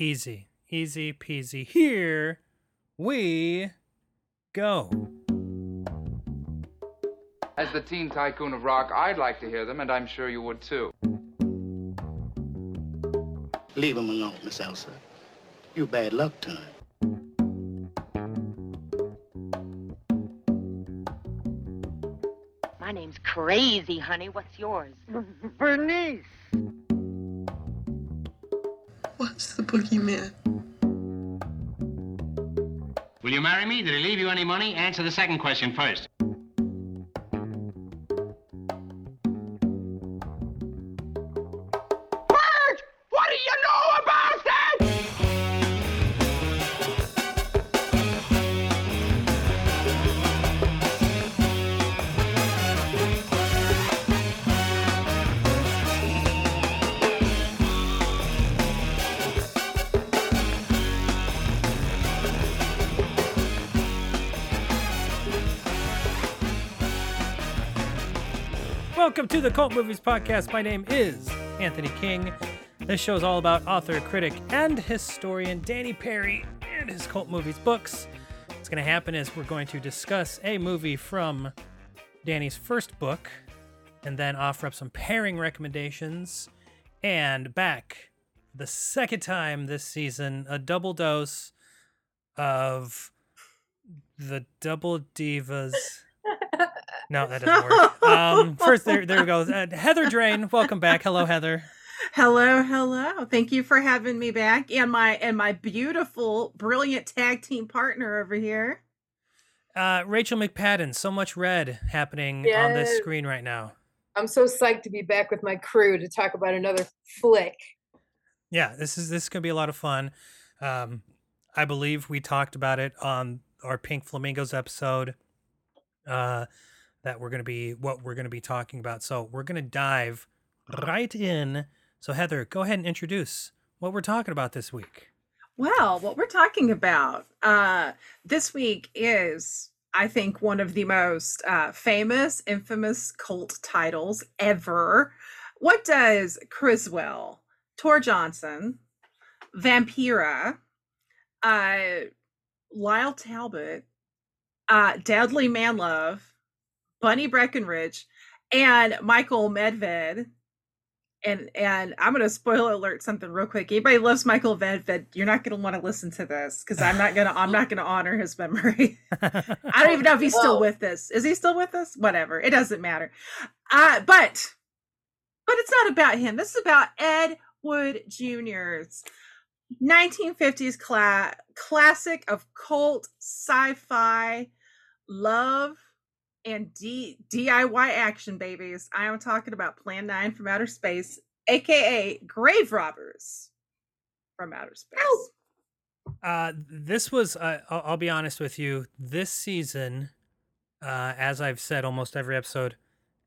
Easy, easy peasy. Here we go. As the teen tycoon of rock, I'd like to hear them, and I'm sure you would too. Leave him alone, Miss Elsa. You bad luck to him. My name's Crazy, honey. What's yours? Bernice! What's the boogeyman? Will you marry me? Did he leave you any money? Answer the second question first. The Cult Movies Podcast. My name is Anthony King. This show is all about author, critic, and historian Danny Peary and his cult movies books. What's going to happen is we're going to discuss a movie from Danny's first book and then offer up some pairing recommendations. And back the second time this season, a double dose of the Double Divas. No, that doesn't work. Um, first, there, there we go. Uh, Heather Drain, welcome back. Hello, Heather. Hello, hello. Thank you for having me back. And my and my beautiful, brilliant tag team partner over here. Uh, Rachel McPadden. So much red happening on this screen right now. I'm so psyched to be back with my crew to talk about another flick. Yeah, this is this is gonna be a lot of fun. Um, I believe we talked about it on our Pink Flamingos episode. Uh, that we're gonna be what we're gonna be talking about. So we're gonna dive right in. So Heather, go ahead and introduce what we're talking about this week. Well, what we're talking about uh, this week is, I think, one of the most uh, famous, infamous cult titles ever. What does Criswell, Tor Johnson, Vampira, uh, Lyle Talbot, uh, Dudley Manlove, Bunny Breckinridge, and Michael Medved. And and I'm gonna spoil alert something real quick. Anybody loves Michael Medved, you're not gonna want to listen to this because I'm not gonna I'm not gonna honor his memory. I don't even know if he's still with us. Is he still with us? Whatever. It doesn't matter. Uh, but but it's not about him. This is about Ed Wood Jr.'s 1950s cla- classic of cult sci-fi love and D- DIY action babies. I am talking about Plan 9 from Outer Space, aka Grave Robbers from Outer Space. Ow. Uh, this was, uh, I'll, I'll be honest with you, this season, uh, as I've said almost every episode,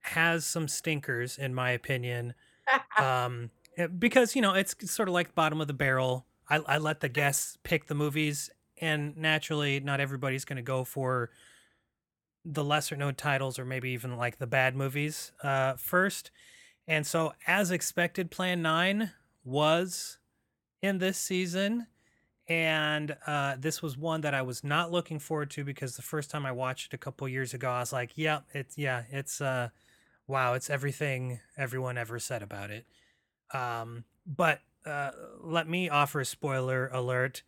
has some stinkers, in my opinion. um, eh, because, you know, it's sort of like bottom of the barrel. I, I let the guests pick the movies, and naturally, not everybody's going to go for the lesser known titles or maybe even like the bad movies uh, first. And so, as expected, Plan 9 was in this season and uh, this was one that I was not looking forward to because the first time I watched it a couple years ago, I was like, "Yeah, it's yeah, it's uh, wow, it's everything everyone ever said about it." Um, but uh, let me offer a spoiler alert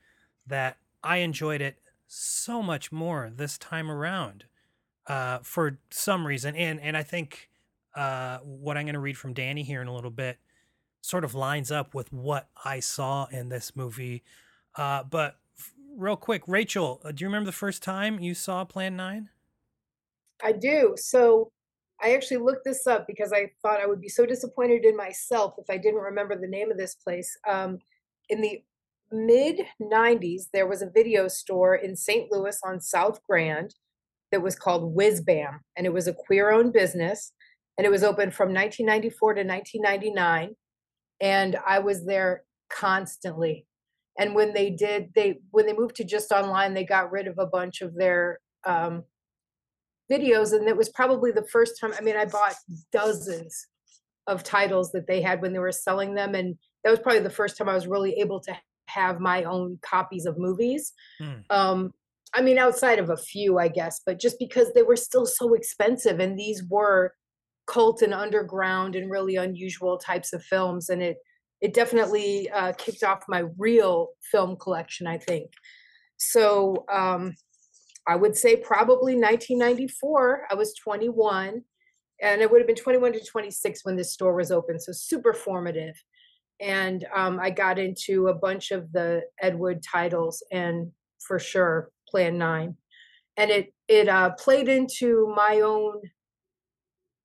that I enjoyed it so much more this time around uh, for some reason, and and I think uh, what I'm going to read from Danny here in a little bit sort of lines up with what I saw in this movie. Uh, but f- real quick, Rachel, uh, do you remember the first time you saw Plan Nine? I do. So I actually looked this up because I thought I would be so disappointed in myself if I didn't remember the name of this place. Um, in the mid 90s, there was a video store in St. Louis on South Grand that was called Whiz Bam, and it was a queer owned business. And it was open from 1994 to 1999. And I was there constantly. And when they did, they when they moved to just online, they got rid of a bunch of their um, videos and it was probably the first time i mean i bought dozens of titles that they had when they were selling them and that was probably the first time i was really able to have my own copies of movies. Hmm. Um, I mean, outside of a few, I guess, but just because they were still so expensive, and these were cult and underground and really unusual types of films, and it it definitely uh, kicked off my real film collection. I think so. Um, I would say probably 1994. I was 21, and it would have been 21 to 26 when this store was open. So super formative. And um, I got into a bunch of the Ed Wood titles, and for sure, Plan Nine. And it it uh, played into my own,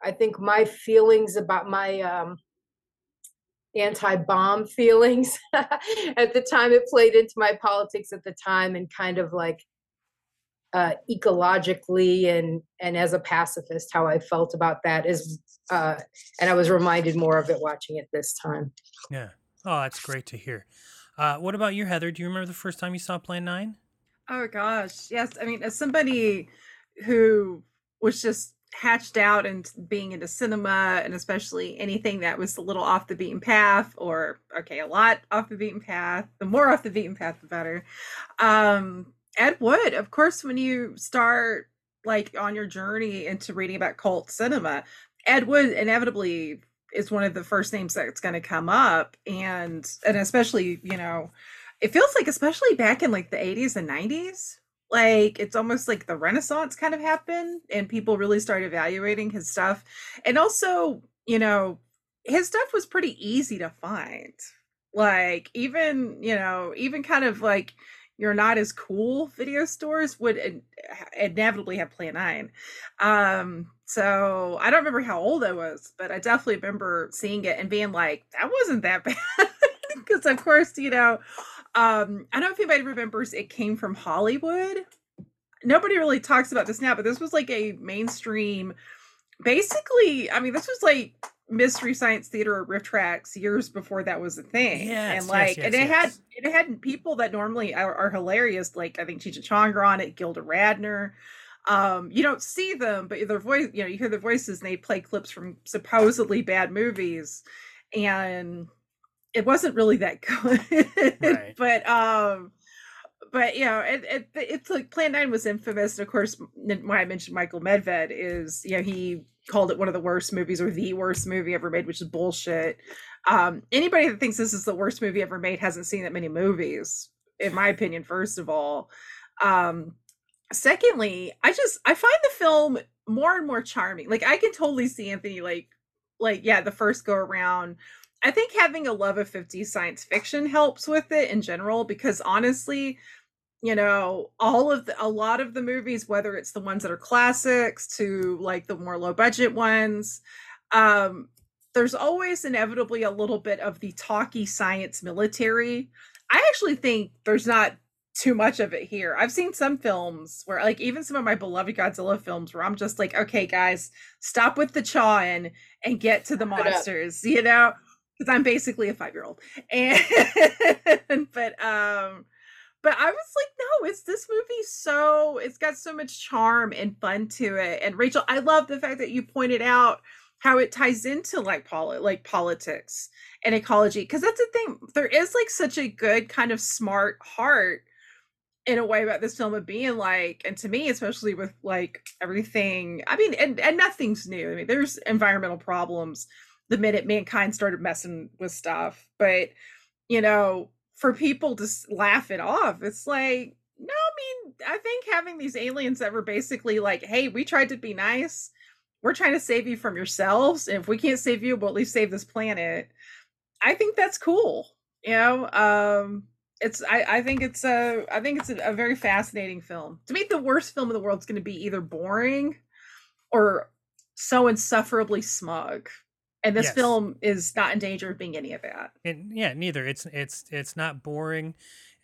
I think, my feelings about my um, anti-bomb feelings at the time. It played into my politics at the time, and kind of like uh, ecologically and and as a pacifist how i felt about that is uh, and i was reminded more of it watching it this time Yeah. Oh, that's great to hear. Uh, what about you, Heather? Do you remember the first time you saw Plan Nine? Oh gosh, yes. I mean, as somebody who was just hatched out and being into cinema and especially anything that was a little off the beaten path or okay, a lot off the beaten path, the more off the beaten path the better. Um Ed Wood, of course, when you start like on your journey into reading about cult cinema, Ed Wood inevitably is one of the first names that's going to come up and and especially, you know, it feels like especially back in like the 80s and 90s, like it's almost like the renaissance kind of happened and people really started evaluating his stuff. And also, you know, his stuff was pretty easy to find. Like even, you know, even kind of like you're not as cool video stores would in- inevitably have Plan 9. Um, so I don't remember how old I was, but I definitely remember seeing it and being like, that wasn't that bad. Because, of course, you know, um, I don't know if anybody remembers it came from Hollywood. Nobody really talks about this now, but this was like a mainstream, basically, I mean, this was like Mystery Science Theater or RiffTrax years before that was a thing. Yes, and yes, like, yes, and it had it had people that normally are, are hilarious, like I think Cheech and on it, Gilda Radner. Um, you don't see them, but their voice, you know, you hear their voices, and they play clips from supposedly bad movies, and it wasn't really that good. Right. but um, but you know, it, it it's like Plan Nine was infamous, and of course, why I mentioned Michael Medved is you know he called it one of the worst movies or the worst movie ever made, which is bullshit. Um, anybody that thinks this is the worst movie ever made hasn't seen that many movies, in my opinion. First of all, um, secondly, I just I find the film more and more charming. Like I can totally see Anthony like like yeah, the first go around. I think having a love of 50s science fiction helps with it in general because honestly, you know, all of the a lot of the movies, whether it's the ones that are classics to like the more low budget ones, um, there's always inevitably a little bit of the talky science military. I actually think there's not too much of it here. I've seen some films where like even some of my beloved Godzilla films where I'm just like, okay, guys, stop with the chawing and get to the Wrap it up. monsters, you know? Because I'm basically a five year old. And but um but I was like, no, it's this movie so it's got so much charm and fun to it. And Rachel, I love the fact that you pointed out how it ties into like poli- like politics and ecology because that's the thing there is like such a good kind of smart heart in a way about this film of being like and to me especially with like everything i mean and, and nothing's new i mean there's environmental problems the minute mankind started messing with stuff but you know for people to laugh it off it's like no i mean i think having these aliens that were basically like hey we tried to be nice. We're trying to save you from yourselves and if we can't save you we'll at least save this planet. I think that's cool you know um it's i i think it's a i think it's a, a very fascinating film. To me the worst film in the world is going to be either boring or so insufferably smug and this Yes. film is not in danger of being any of that And yeah, neither. It's it's it's not boring.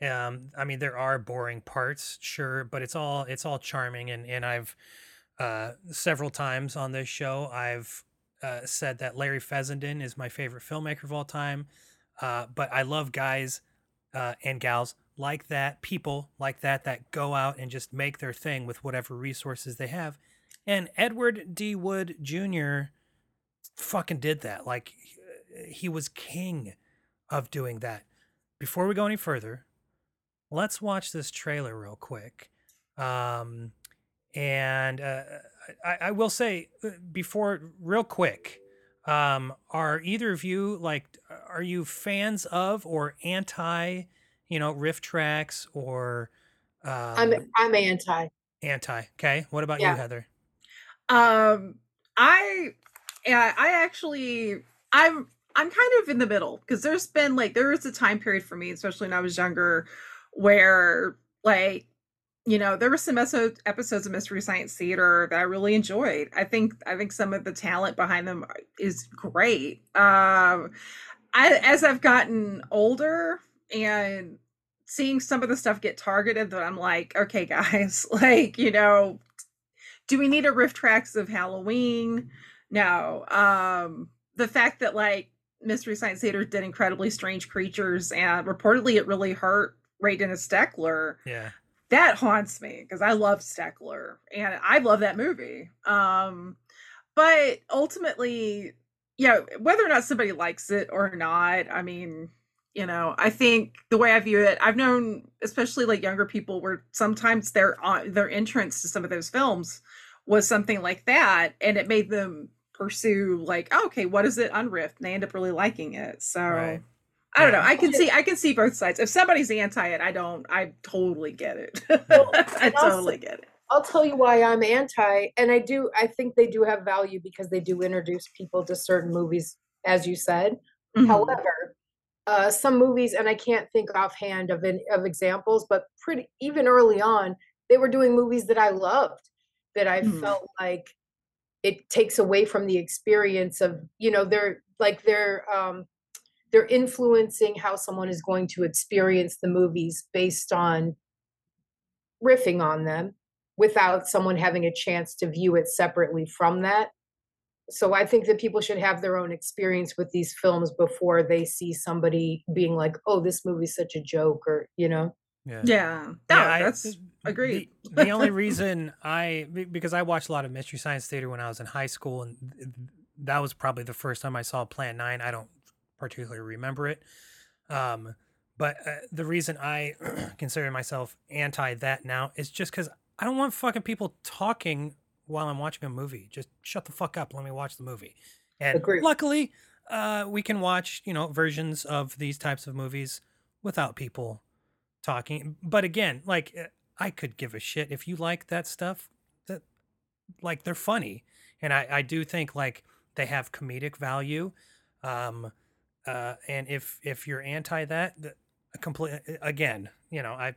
Um, I mean, there are boring parts, sure, but it's all it's all charming. And and I've uh, several times on this show, I've uh, said that Larry Fessenden is my favorite filmmaker of all time. Uh, but I love guys uh, and gals like that, people like that, that go out and just make their thing with whatever resources they have. And Edward D. Wood Jr. fucking did that. Like he- was king of doing that before we go any further, let's watch this trailer real quick. Um, and uh, I, I will say uh, before, real quick, um, are either of you like, are you fans of or anti, you know, RiffTrax or um, I'm I'm anti. anti? Okay, what about Yeah. you, Heather? Um, I, yeah, I actually, I'm, I'm kind of in the middle because there's been like there was a time period for me, especially when I was younger, where like, you know, there were some episodes of Mystery Science Theater that I really enjoyed. I think, I think some of the talent behind them is great. Um, I as I've gotten older and seeing some of the stuff get targeted, that I'm like, okay, guys, like, you know, do we need a RiffTrax of Halloween? No. Um, the fact that like Mystery Science Theater did incredibly strange creatures and reportedly it really hurt Ray Dennis Steckler. Yeah, That haunts me because I love Steckler and I love that movie. Um, but ultimately, yeah, whether or not somebody likes it or not, I mean, you know, I think the way I view it, I've known, especially like younger people, where sometimes their on their entrance to some of those films was something like that, and it made them pursue like, oh, okay, what is it on Rift? And they end up really liking it. So Right. I don't know. I can see I can see both sides. If somebody's anti it, I don't. I totally get it. Well, I and also- totally get it. I'll tell you why I'm anti, and I do. I think they do have value because they do introduce people to certain movies, as you said. Mhm. However, uh, some movies, and I can't think offhand of any, of examples, but pretty even early on, they were doing movies that I loved, that I Mhm. felt like it takes away from the experience of you know they're like they're um, they're influencing how someone is going to experience the movies based on riffing on them without someone having a chance to view it separately from that. So I think that people should have their own experience with these films before they see somebody being like, "Oh, this movie's such a joke," or you know. Yeah. Yeah. No, Yeah, that's the- agreed. The, the only reason I because I watched a lot of Mystery Science Theater when I was in high school, and that was probably the first time I saw Plan Nine. I don't particularly remember it, um, but uh, the reason I consider myself anti that now is just because I don't want fucking people talking while I'm watching a movie. Just shut the fuck up. Let me watch the movie. And Agreed. luckily, uh, we can watch you know versions of these types of movies without people talking. But again, like uh, I could give a shit if you like that stuff. That like they're funny, and I I do think like they have comedic value. Um, uh, and if if you're anti that, the, complete again, you know, I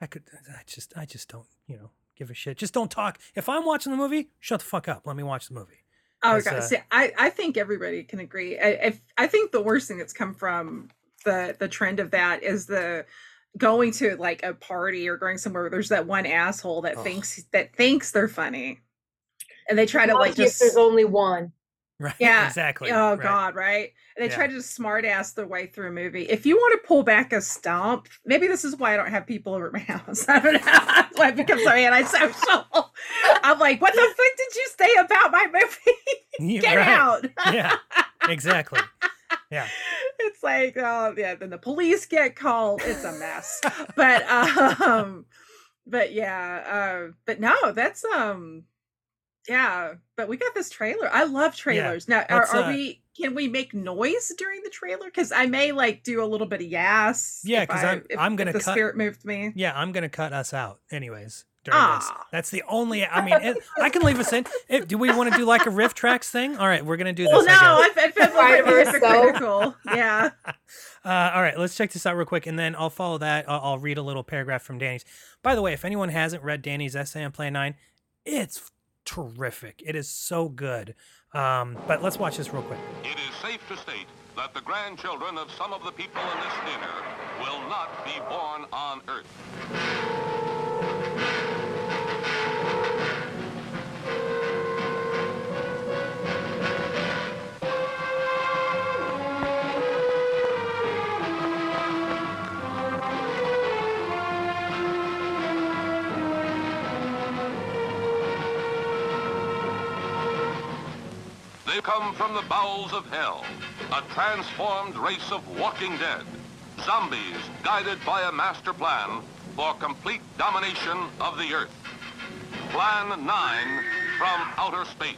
I could I just I just don't you know give a shit. Just don't talk. If I'm watching the movie, shut the fuck up. Let me watch the movie. Oh god, uh, see, I I think everybody can agree. I, if I think the worst thing that's come from the the trend of that is the going to like a party or going somewhere where there's that one asshole that Ugh. thinks that thinks they're funny, and they try to like just there's only one. Right? Yeah. exactly. oh right. god, right? And they Yeah. try to just smart ass their way through a movie. If you want to pull back a stump, maybe this is why I don't have people over at my house. I don't know. That's why I become so antisocial. I'm like, what the fuck did you say about my movie? Get right. out. yeah, exactly. Yeah. It's like oh yeah then the police get called. It's a mess. But um but yeah uh but no that's um yeah but we got this trailer. I love trailers. Now are, are uh, we can we make noise during the trailer? Because i may like do a little bit of yes Yeah, because I'm- if- I'm gonna the cut- spirit moved me. Yeah, I'm gonna cut us out anyways during this. Ah. That's the only. I mean, it, I can leave us in. If, do we want to do like a RiffTrax thing? All right, we're gonna do this. well no I i've, I've been Spider like, verse, hypocritical yeah. Uh, all right, let's check this out real quick, and then I'll follow that. I'll, I'll read a little paragraph from Danny's. By the way, if anyone hasn't read Danny's essay on Plan Nine, it's terrific. It is so good. Um, but let's watch this real quick. It is safe to state that the grandchildren of some of the people in this dinner will not be born on Earth. They come from the bowels of hell, a transformed race of walking dead, Zombies guided by a master plan for complete domination of the Earth. Plan 9 from outer space.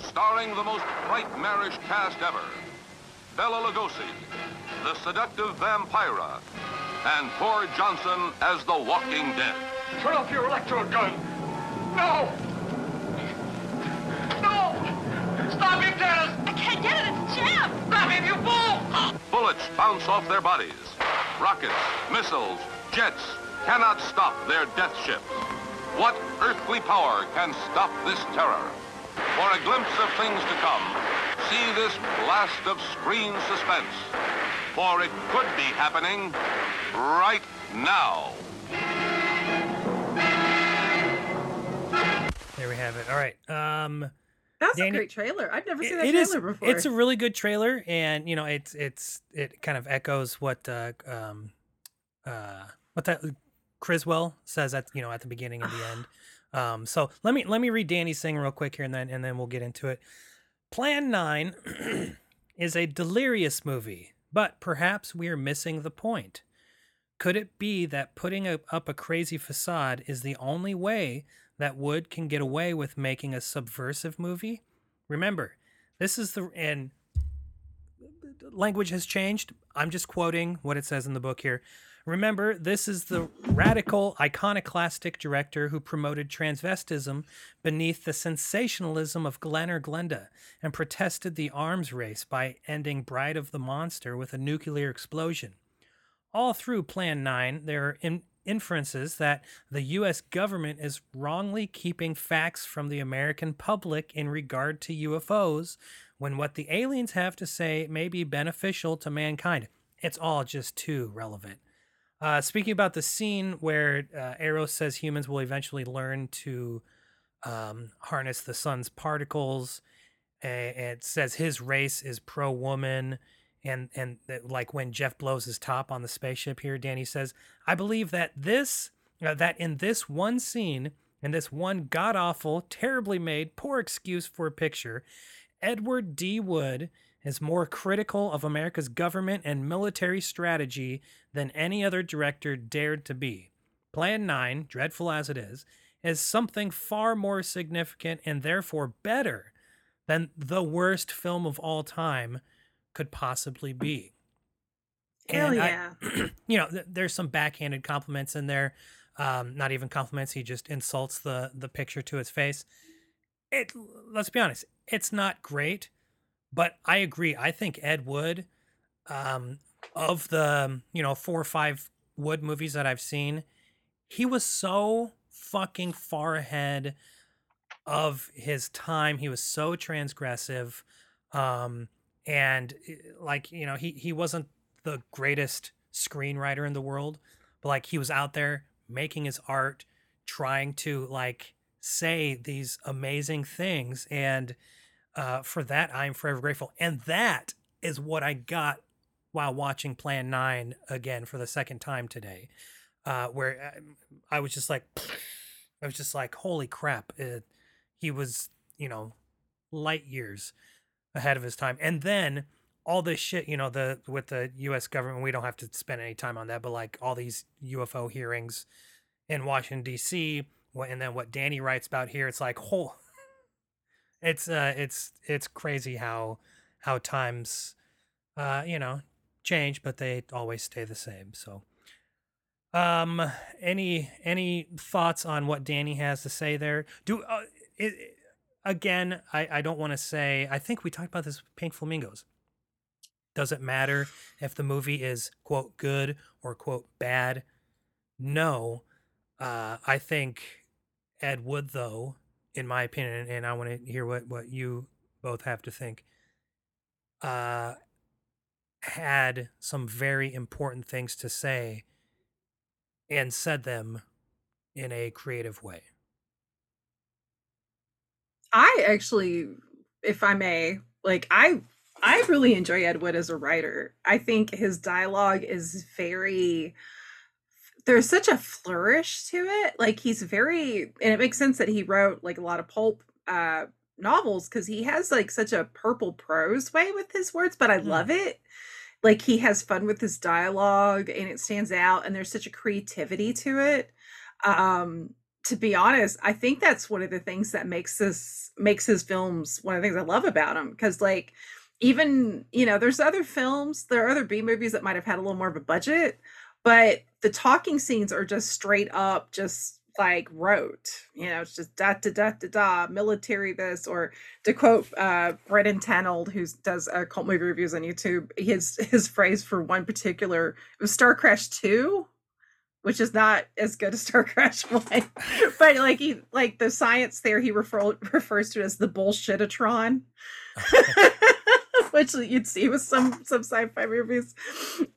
Starring the most nightmarish cast ever. Bela Lugosi, the seductive Vampira, and Tor Johnson as the Walking Dead. Turn off your electro gun. No! No! Stop it, Dennis! I can't get it. It's jammed. Stop it, you fool! Bullets bounce off their bodies. Rockets, missiles, jets cannot stop their death ships. What earthly power can stop this terror? For a glimpse of things to come, see this blast of screen suspense. For it could be happening right now. There we have it. All right. Um, That's Danny- a great trailer. I've never seen it- that it trailer is. before. It's a really good trailer, and you know, it's it's it kind of echoes what uh, um, uh, what that Criswell says at you know at the beginning and the end. Um, so let me let me read Danny's thing real quick here, and then and then we'll get into it. Plan Nine is a delirious movie, but perhaps we are missing the point. Could it be that putting a, up a crazy facade is the only way that Wood can get away with making a subversive movie? Remember, this is the and language has changed. I'm just quoting what it says in the book here. Remember, this is the radical, iconoclastic director who promoted transvestism beneath the sensationalism of Glen or Glenda and protested the arms race by ending Bride of the Monster with a nuclear explosion. All through Plan 9, there are in- inferences that the U.S. government is wrongly keeping facts from the American public in regard to UFOs when what the aliens have to say may be beneficial to mankind. It's all just too relevant. Uh, speaking about the scene where uh, Eros says humans will eventually learn to um, harness the sun's particles, it says his race is pro woman, and and that, like when Jeff blows his top on the spaceship here, Danny says, "I believe that this uh, that in this one scene, in this one god awful, terribly made, poor excuse for a picture, Edward D. Wood." is more critical of America's government and military strategy than any other director dared to be. Plan 9, dreadful as it is, is something far more significant and therefore better than the worst film of all time could possibly be. Hell And I- yeah. you know, th- there's some backhanded compliments in there. Um, not even compliments. He just insults the the picture to his face. It. Let's be honest. It's not great, but I agree. I think Ed Wood, um, of the you know four or five Wood movies that I've seen, he was so fucking far ahead of his time. He was so transgressive, um, and eh, like you know, he he wasn't the greatest screenwriter in the world, but like he was out there making his art, trying to like say these amazing things, and uh, for that I'm forever grateful. And that is what I got while watching Plan Nine again for the second time today, uh, where I, I was just like, I was just like, holy crap! It, he was, you know, light years ahead of his time. And then all this shit, you know, the with the U.S. government, we don't have to spend any time on that, but like all these UFO hearings in Washington D.C. and then what Danny writes about here, it's like, whole, it's uh, it's it's crazy how how times, uh, you know, change, but they always stay the same. So, um, any any thoughts on what Danny has to say there? Do uh, it, again? I I don't want to say. I think we talked about this with Pink Flamingos. Does it matter if the movie is quote good or quote bad? No. Uh, I think Ed Wood, though, in my opinion, and I want to hear what what you both have to think. Uh, had some very important things to say and said them in a creative way. I actually, if I may, like I I really enjoy Ed Wood as a writer. I think his dialogue is very there's such a flourish to it. Like he's very and it makes sense that he wrote like a lot of pulp uh novels because he has like such a purple prose way with his words, but I Hmm. love it. Like he has fun with his dialogue and it stands out and there's such a creativity to it. Um to be honest, I think that's one of the things that makes this makes his films one of the things I love about him because like even you know there's other films there are other b movies that might have had a little more of a budget but the talking scenes are just straight up just like wrote you know it's just da da da da da military this or to quote uh brandon tenold who does uh, cult movie reviews on youtube his his phrase for one particular it was star crash 2 which is not as good as star crash 1 but like he like the science there he refer, refers to it as the bullshitatron which you'd see with some some sci-fi movies.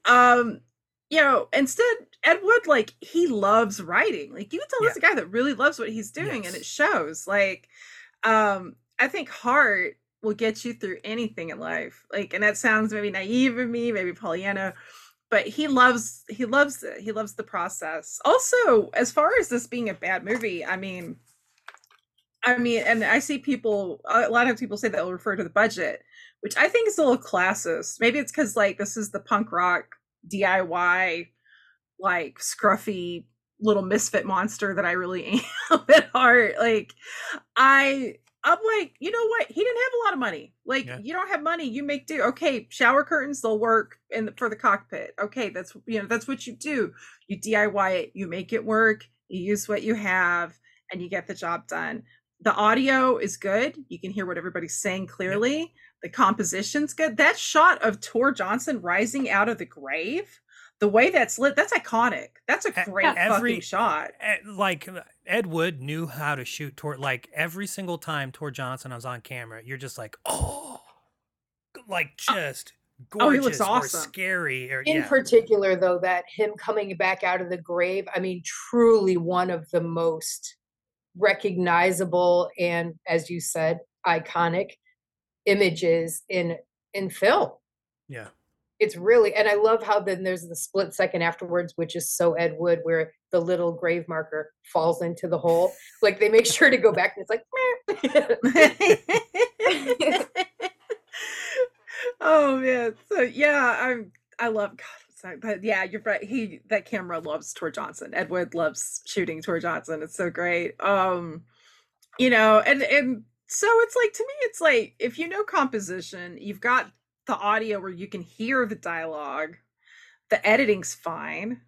Um, you know, instead Ed Wood, like he loves writing. Like you can tell he's a guy that really loves what he's doing, and it shows. Like, um, I think heart will get you through anything in life. Like, and that sounds maybe naive of me, maybe Pollyanna, but he loves he loves it. He loves the process. Also, as far as this being a bad movie, I mean, I mean, and I see people a lot of people say that will refer to the budget, which I think is a little classist. Maybe it's because like this is the punk rock DIY, like scruffy little misfit monster that I really am at heart. Like, I I'm like, you know what? He didn't have a lot of money. Like, Yeah. you don't have money, you make do. Okay, shower curtains, they'll work in the, for the cockpit. Okay, that's you know that's what you do. You DIY it, you make it work. You use what you have, and you get the job done. The audio is good. You can hear what everybody's saying clearly. The composition's good. That shot of Tor Johnson rising out of the grave, the way that's lit, that's iconic. That's a great fucking shot. like uh, Ed Wood knew how to shoot toward like every single time Tor Johnson was on camera, you're just like, oh, like just oh, he gorgeous looks or awesome. scary or In yeah. particular, though, that him coming back out of the grave, I mean, truly one of the most recognizable and, as you said, iconic images in in film. yeah. It's really, and I love how then there's the split second afterwards, which is so Ed Wood, where the little grave marker falls into the hole. Like they make sure to go back, and it's like, oh man. So yeah, I'm I love God. But yeah, you're right. He that camera loves Tor Johnson. Ed Wood loves shooting Tor Johnson. It's so great. Um, you know, and and so it's like to me, it's like if you know composition, you've got the audio where you can hear the dialogue. The editing's fine.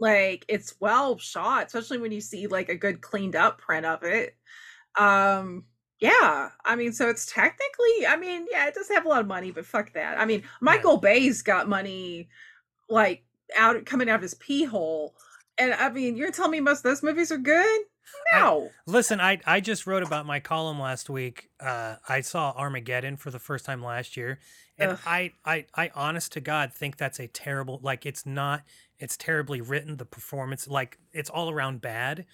Like it's well shot, especially when you see like a good cleaned up print of it. Um, yeah, I mean, so it's technically, I mean, yeah, it does have a lot of money, but fuck that. I mean, Michael Bay's got money like out coming out of his pee hole. And I mean, you're telling me most of those movies are good? No. Listen, I I just wrote about my column last week. Uh, I saw Armageddon for the first time last year, and Ugh. I, I I honest to God think that's a terrible. Like it's not. It's terribly written. The performance, like it's all around bad.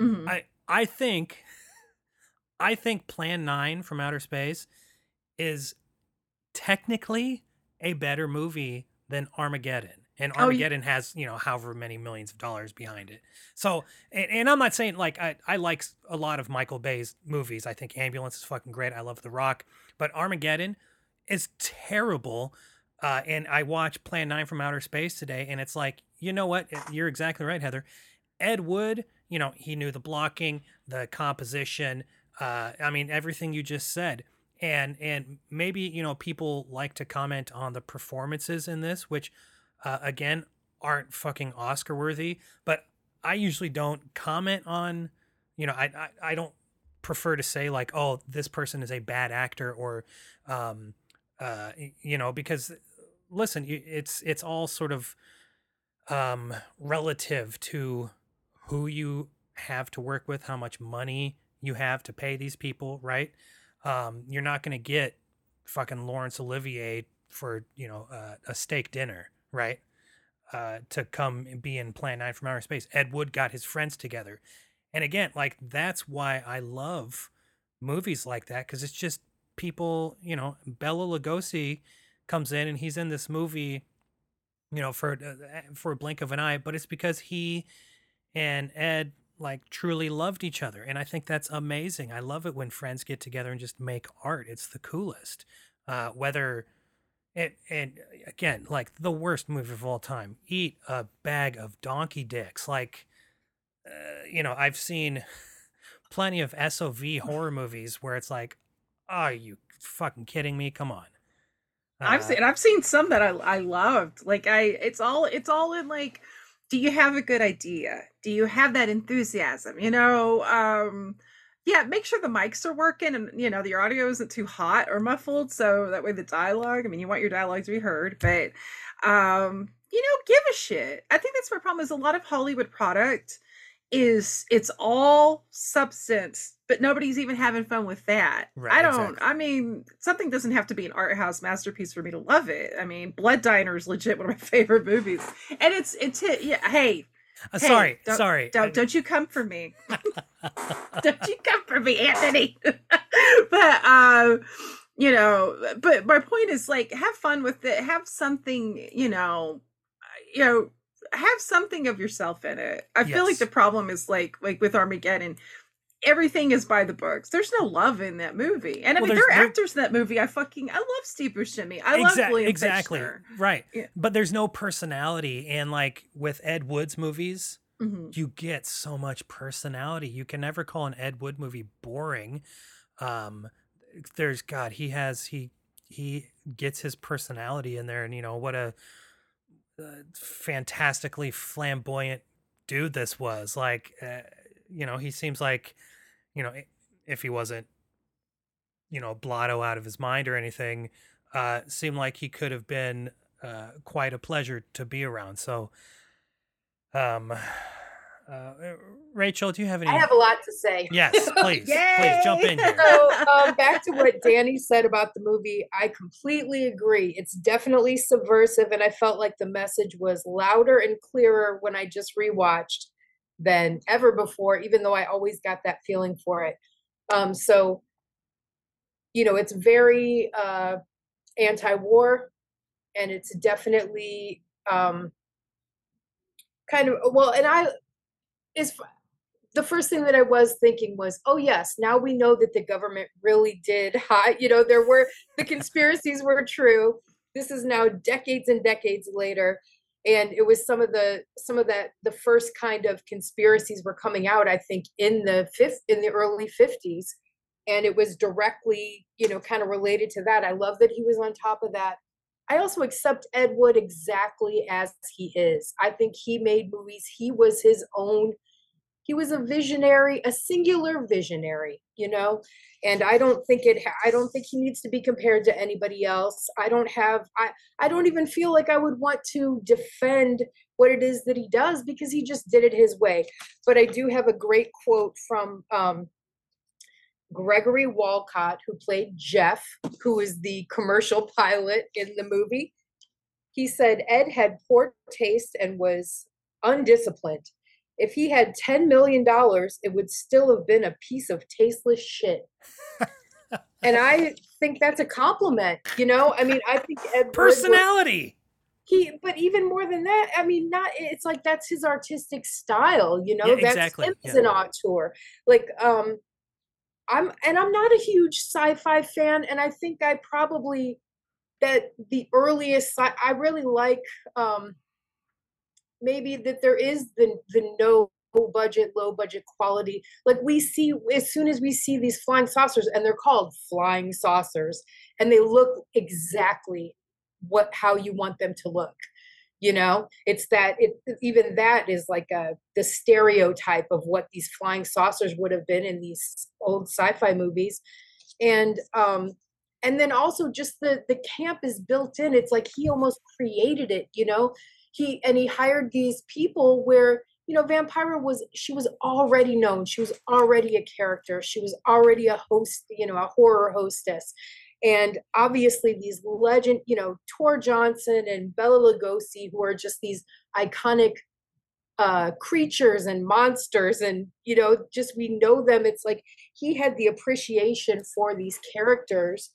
Mhm. I I think, I think Plan Nine from Outer Space is technically a better movie than Armageddon. And Oh, Armageddon has, you know, however many millions of dollars behind it. So, and, and I'm not saying like I, I like a lot of Michael Bay's movies. I think Ambulance is fucking great. I love The Rock. But Armageddon is terrible. Uh, and I watched Plan 9 from Outer Space today, and it's like, you know what? You're exactly right, Heather. Ed Wood, you know, he knew the blocking, the composition, uh, I mean, everything you just said. And and maybe, you know, people like to comment on the performances in this, which uh, again aren't fucking Oscar worthy, but I usually don't comment on, you know, I, I I don't prefer to say like, oh, this person is a bad actor or um uh you know, because listen, it's it's all sort of um relative to who you have to work with, how much money you have to pay these people, right? Um, you're not going to get fucking Laurence Olivier for you know uh, a steak dinner, right? Uh, to come and be in Plan Nine from Outer Space. Ed Wood got his friends together, and again, like that's why I love movies like that because it's just people. You know, Bela Lugosi comes in and he's in this movie, you know, for uh, for a blink of an eye, but it's because he and Ed like truly loved each other and i think that's amazing i love it when friends get together and just make art it's the coolest uh whether it and again like the worst movie of all time eat a bag of donkey dicks like uh, you know i've seen plenty of sov horror movies where it's like are you fucking kidding me come on I've Uh, seen I've seen some that I I loved. Like I it's all it's all in like do you have a good idea? Do you have that enthusiasm? You know, um yeah, make sure the mics are working and you know your audio isn't too hot or muffled so that way the dialogue, I mean you want your dialogue to be heard, but um you know, give a shit. I think that's my problem is a lot of Hollywood product is it's all substance, but nobody's even having fun with that. Right, I don't exactly. I mean, something doesn't have to be an art house masterpiece for me to love it. I mean, Blood Diner is legit one of my favorite movies. And it's it's yeah, hey, uh, hey, sorry don't- sorry Don't don't you come for me. don't you come for me, Anthony. but uh you know, but my point is like have fun with it. Have something, you know, you know, have something of yourself in it. I feel like the problem is like like with Armageddon, everything is by the books. There's no love in that movie. And I Well, mean, there are there- actors in that movie. I fucking I love Steve Buscemi. I love Exac- William exactly Fichtner. right Yeah. but there's no personality and like with ed wood's movies Mhm. you get so much personality you can never call an ed wood movie boring um there's god he has he he gets his personality in there and you know what a, uh fantastically flamboyant dude this was like uh, you know he seems like you know if he wasn't you know blotto out of his mind or anything uh seemed like he could have been uh quite a pleasure to be around so um uh rachel do you have any I have a lot to say. yes please please jump in here So, um, back to what Danny said about the movie, I completely agree. It's definitely subversive, and I felt like the message was louder and clearer when I just rewatched than ever before, even though I always got that feeling for it. Um, so, you know, it's very uh, anti war, and it's definitely um, kind of well, and I is the first thing that I was thinking was, oh yes, now we know that the government really did hide. You know, there were the conspiracies were true. This is now decades and decades later, and it was some of the some of that the first kind of conspiracies were coming out. I think in the fifth in the early fifties, and it was directly you know kind of related to that. I love that he was on top of that. I also accept Ed Wood exactly as he is. I think he made movies. He was his own he was a visionary a singular visionary you know? And i don't think it. I don't think he needs to be compared to anybody else. I don't have i i don't even feel like i would want to defend what it is that he does because he just did it his way. But i do have a great quote from um gregory walcott who played jeff who is the commercial pilot in the movie. He said ed had poor taste and was undisciplined if he had $10 million, it would still have been a piece of tasteless shit. and I think that's a compliment, you know? I mean, I think Ed Wood was- personality he but even more than that, I mean, not it's like that's his artistic style, you know, Yeah, that's exactly, him as an auteur. Like um I'm and I'm not a huge sci-fi fan, and I think I probably that the earliest sci- I really like um maybe that there is the the no budget low budget quality. Like we see as soon as we see these flying saucers and they're called flying saucers and they look exactly what how you want them to look you know? It's that it even that is like a the stereotype of what these flying saucers would have been in these old sci-fi movies. And um and then also just the the camp is built in. It's like he almost created it you know he and he hired these people where you know vampira was she was already known. She was already a character. She was already a host you know a horror hostess. And obviously these legend you know tor johnson and bela lugosi who are just these iconic uh creatures and monsters and you know just we know them. It's like he had the appreciation for these characters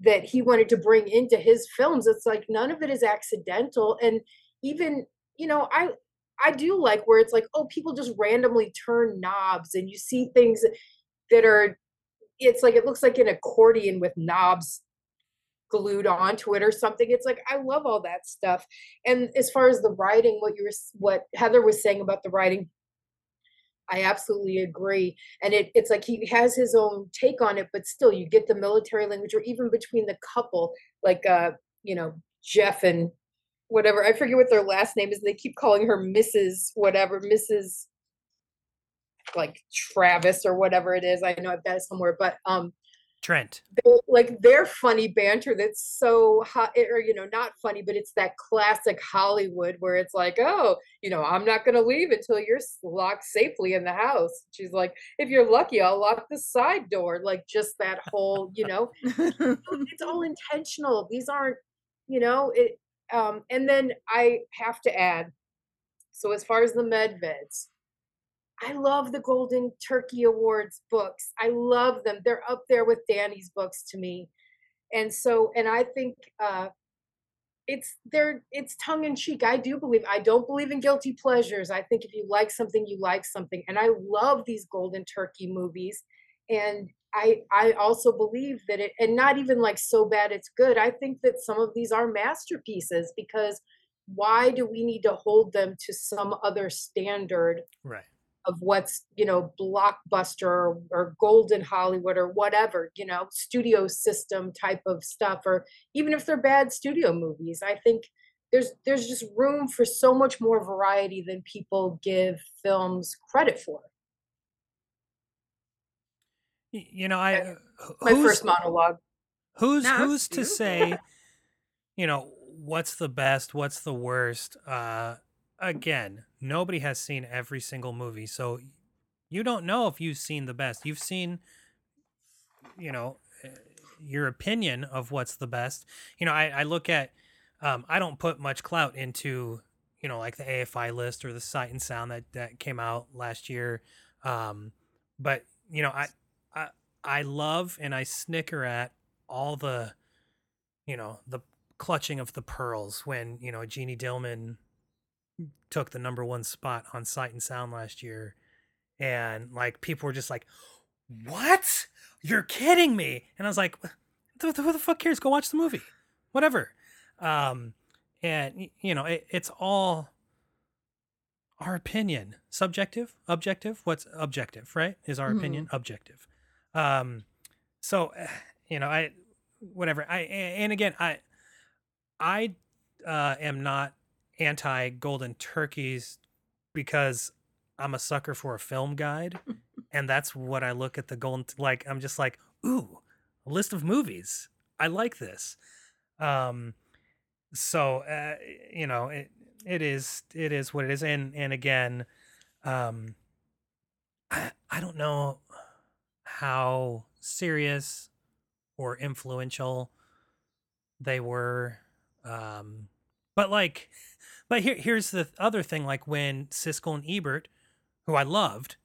that he wanted to bring into his films. It's like none of it is accidental. And even you know i I do like where it's like, oh, people just randomly turn knobs and you see things that are it's like it looks like an accordion with knobs glued onto it or something. It's like I love all that stuff. And as far as the writing, what you were what Heather was saying about the writing, I absolutely agree. And it, it's like he has his own take on it, but still you get the military language or even between the couple, like uh, you know, Jeff and whatever. I forget what their last name is. And They keep calling her Mrs. whatever, Mrs. like Travis or whatever it is. I know I've got it somewhere, but um Trent. they're- like their funny banter that's so hot or you know not funny but it's that classic hollywood where it's like oh you know i'm not going to leave until you're locked safely in the house she's like if you're lucky i'll lock the side door like just that whole you know it's all intentional these aren't you know it um and then i have to add so as far as the medveds I love the Golden Turkey Awards books. I love them. They're up there with Danny's books to me. And so, and I think uh, it's they're it's tongue in cheek. I do believe. I don't believe in guilty pleasures. I think if you like something, you like something. And I love these Golden Turkey movies. And I I also believe that it, and not even like so bad it's good. I think that some of these are masterpieces because why do we need to hold them to some other standard Right. of what's you know blockbuster or, or golden hollywood or whatever you know studio system type of stuff or even if they're bad studio movies i think there's there's just room for so much more variety than people give films credit for You know, I uh, my who's- first monologue Who's No, who's to you. say, you know, what's the best, what's the worst? Uh again, nobody has seen every single movie, so you don't know if you've seen the best. You've seen you know, uh, your opinion of what's the best. You know, I I look at um I don't put much clout into, you know, like the AFI list or the Sight and Sound that that came out last year. Um but, you know, I I love and I snicker at all the you know the clutching of the pearls when you know Jeanne Dielman took the number one spot on Sight and Sound last year, and like people were just like, "What? You're kidding me?" And I was like, "Who the, who the fuck cares? Go watch the movie, whatever." Um, and you know it, it's all our opinion, subjective, objective. What's objective, right? Is our opinion objective? Um, so eh, you know i whatever I and again i i uh am not anti golden turkeys because i'm a sucker for a film guide and that's what i look at the golden like i'm just like ooh a list of movies. I like this. Um so uh, you know it it is it is what it is and and again um i i don't know how serious or influential they were um but like but here here's the other thing like when Siskel and Ebert who I loved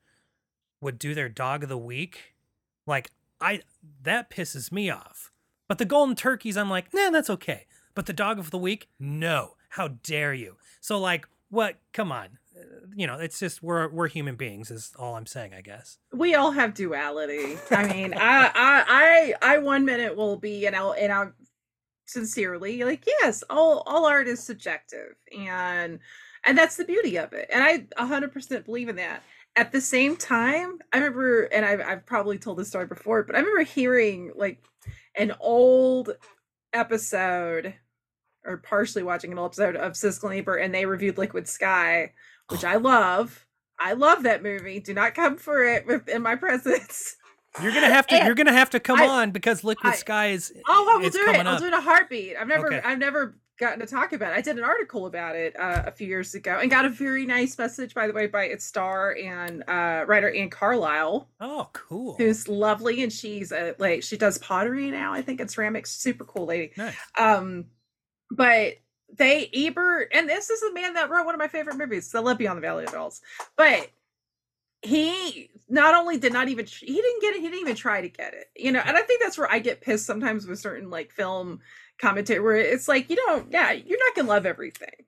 would do their dog of the week like I that pisses me off. But the golden turkeys I'm like nah that's okay. But the dog of the week no. How dare you? So like what? Come on you know it's just we're we're human beings is all I'm saying I guess we all have duality. I mean, I, I, I, I one minute will be, and I'll, and I'll sincerely like, yes, all, all art is subjective, and, and that's the beauty of it. And I a hundred percent believe in that. At the same time, I remember, and I've, I've probably told this story before, but I remember hearing like an old episode, or partially watching an old episode of Siskel and Ebert, and they reviewed Liquid Sky, which I love. I love that movie. Do not come for it in my presence. You're gonna have to. And you're gonna have to come I- on because Liquid I- Sky is. Oh, I will do it. coming I'll up. do it in a heartbeat. I've never, Okay. I've never gotten to talk about it. I did an article about it uh, a few years ago and got a very nice message, by the way, by its star and uh, writer Anne Carlisle, Oh, cool. who's lovely, and she's uh, like she does pottery now. I think in ceramics. Super cool lady. nice? Um, but they Ebert, and this is the man that wrote one of my favorite movies, The Love Beyond the Valley of Dolls. But he not only did not even he didn't get it, he didn't even try to get it. You know, and I think that's where I get pissed sometimes with certain like film commentary where it's like you don't, yeah, you're not gonna love everything.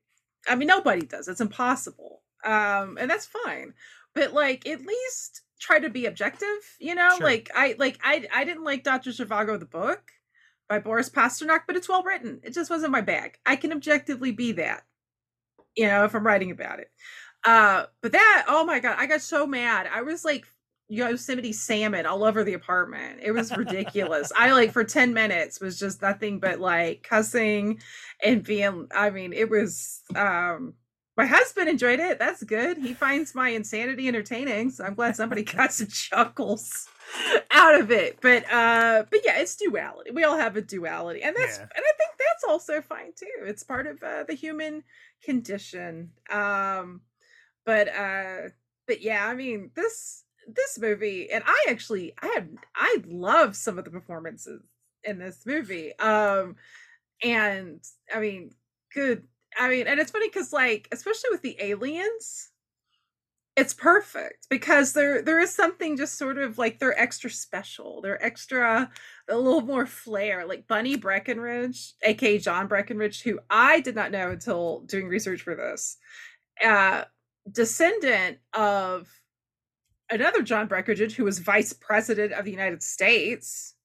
I mean, nobody does. It's impossible. um, and that's fine. But like, at least try to be objective. You know, Sure. like I like I I didn't like Doctor Zhivago the book by Boris Pasternak, but it's well written. It just wasn't my bag. I can objectively be that. You know, if I'm writing about it. Uh, but that oh my god, I got so mad. I was like Yosemite Sam all over the apartment. It was ridiculous. I like for 10 minutes was just nothing but like cussing and being I mean, it was um my husband enjoyed it. That's good. He finds my insanity entertaining, so I'm glad somebody got some chuckles out of it. But uh but yeah, it's duality. We all have a duality. And that's Yeah. and I think that's also fine too. It's part of uh, the human condition. Um but uh but yeah, I mean, this this movie and I actually I had I love some of the performances in this movie. Um and I mean, good I mean, and it's funny because like, especially with the aliens, it's perfect because there there is something just sort of like they're extra special. They're extra a little more flair. Like Bunny Breckinridge, aka John Breckinridge, who I did not know until doing research for this, uh, descendant of another John Breckinridge who was vice president of the United States,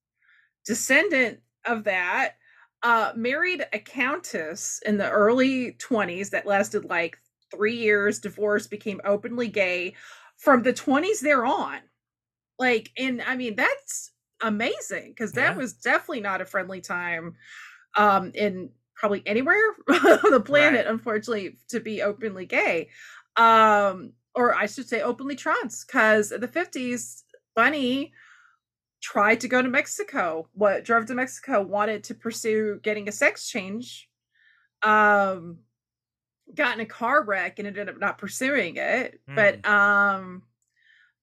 descendant of that uh married a countess in the early 20s that lasted like three years divorced became openly gay from the 20s there on like and i mean that's amazing because that Yeah. was definitely not a friendly time um in probably anywhere on the planet Right. unfortunately to be openly gay um or i should say openly trans because in the 50s bunny tried to go to Mexico. What drove to Mexico wanted to pursue getting a sex change. Um got in a car wreck and ended up not pursuing it. But um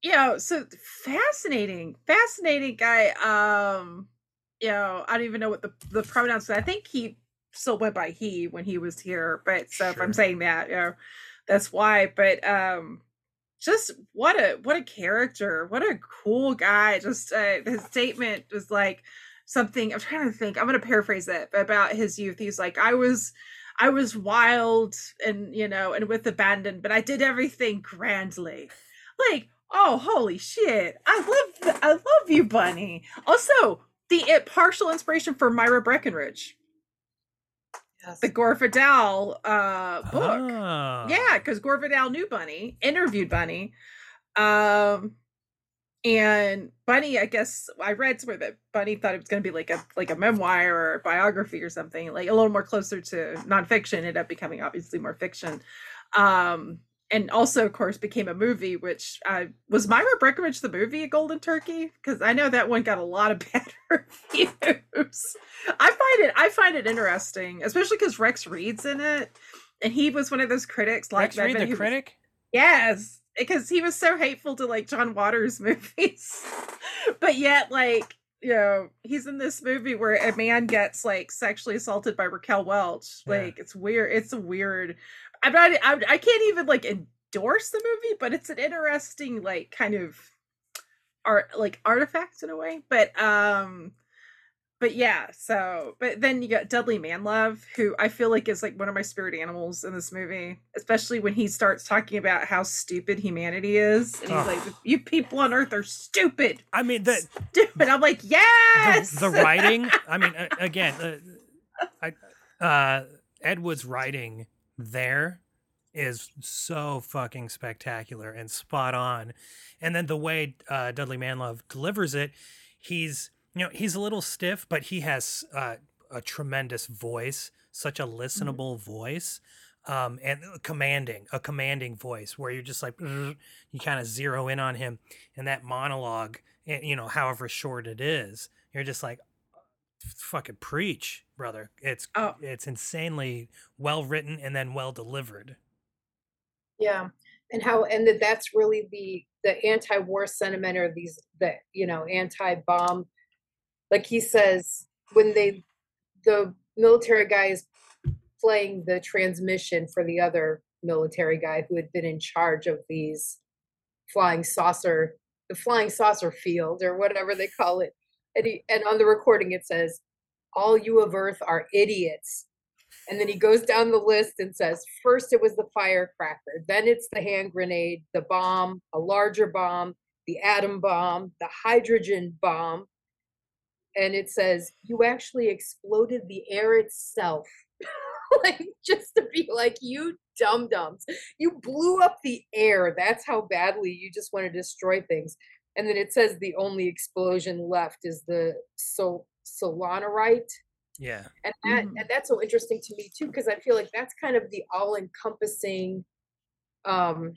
you know, so fascinating, fascinating guy. Um, you know, I don't even know what the the pronouns. I think he still went by he when he was here. But so if I'm saying that, you know, that's why. But um, just what a what a character, what a cool guy. Just uh, his statement was like something. I'm trying to think. I'm gonna paraphrase it about his youth. He's like, I was. I was wild and you know and with abandon, but I did everything grandly. Like, oh holy shit. I love th- I love you, Bunny. Also, the uh, partial inspiration for Myra Breckinridge, Yes. the Gore Vidal uh book. Ah. Yeah, because Gore Vidal knew Bunny, interviewed Bunny. Um and Bunny, I guess I read somewhere that Bunny thought it was gonna be like a like a memoir or a biography or something, like a little more closer to nonfiction, ended up becoming obviously more fiction. Um and also of course became a movie, which uh was Myra Breckinridge the movie a Golden Turkey? Because I know that one got a lot of bad reviews. I find it I find it interesting, especially because Rex Reed's in it. And he was one of those critics like Rex that, Reed, the he was- critic. Yes, because he was so hateful to like John Waters movies. but yet, like, you know, he's in this movie where a man gets like sexually assaulted by Raquel Welch. Yeah. Like, it's weird. It's a weird. I'm not, I, I can't even like endorse the movie, but it's an interesting, like, kind of art, like, artifact in a way. But, um, but yeah, so but then you got Dudley Manlove, who I feel like is like one of my spirit animals in this movie, especially when he starts talking about how stupid humanity is, and he's Ugh. like, "You people on Earth are stupid, I mean, the stupid." I'm like, "Yes." the, the writing. I mean, uh, again, uh, I, uh, Ed Wood's writing there is so fucking spectacular and spot on. And then the way uh, Dudley Manlove delivers it, he's you know he's a little stiff, but he has uh, a tremendous voice, such a listenable voice. Um, and commanding, a commanding voice where you're just like, you kind of zero in on him and that monologue, eh, you know, however short it is, you're just like, fucking preach, brother. It's Oh. it's insanely well written and then well delivered. Yeah, and how and that that's really the the anti-war sentiment or these the you know anti-bomb, like he says when they the military guy is playing the transmission for the other military guy who had been in charge of these flying saucer the flying saucer field or whatever they call it and he and on the recording it says all you of earth are idiots And then he goes down the list and says, first it was the firecracker, then it's the hand grenade, the bomb, a larger bomb, the atom bomb, the hydrogen bomb. And it says, you actually exploded the air itself. like, just to be like, you dum dums, you blew up the air. That's how badly you just want to destroy things. And then it says the only explosion left is the sol- solaranite Yeah. and that Mhm. and that's so interesting to me too because i feel like that's kind of the all-encompassing um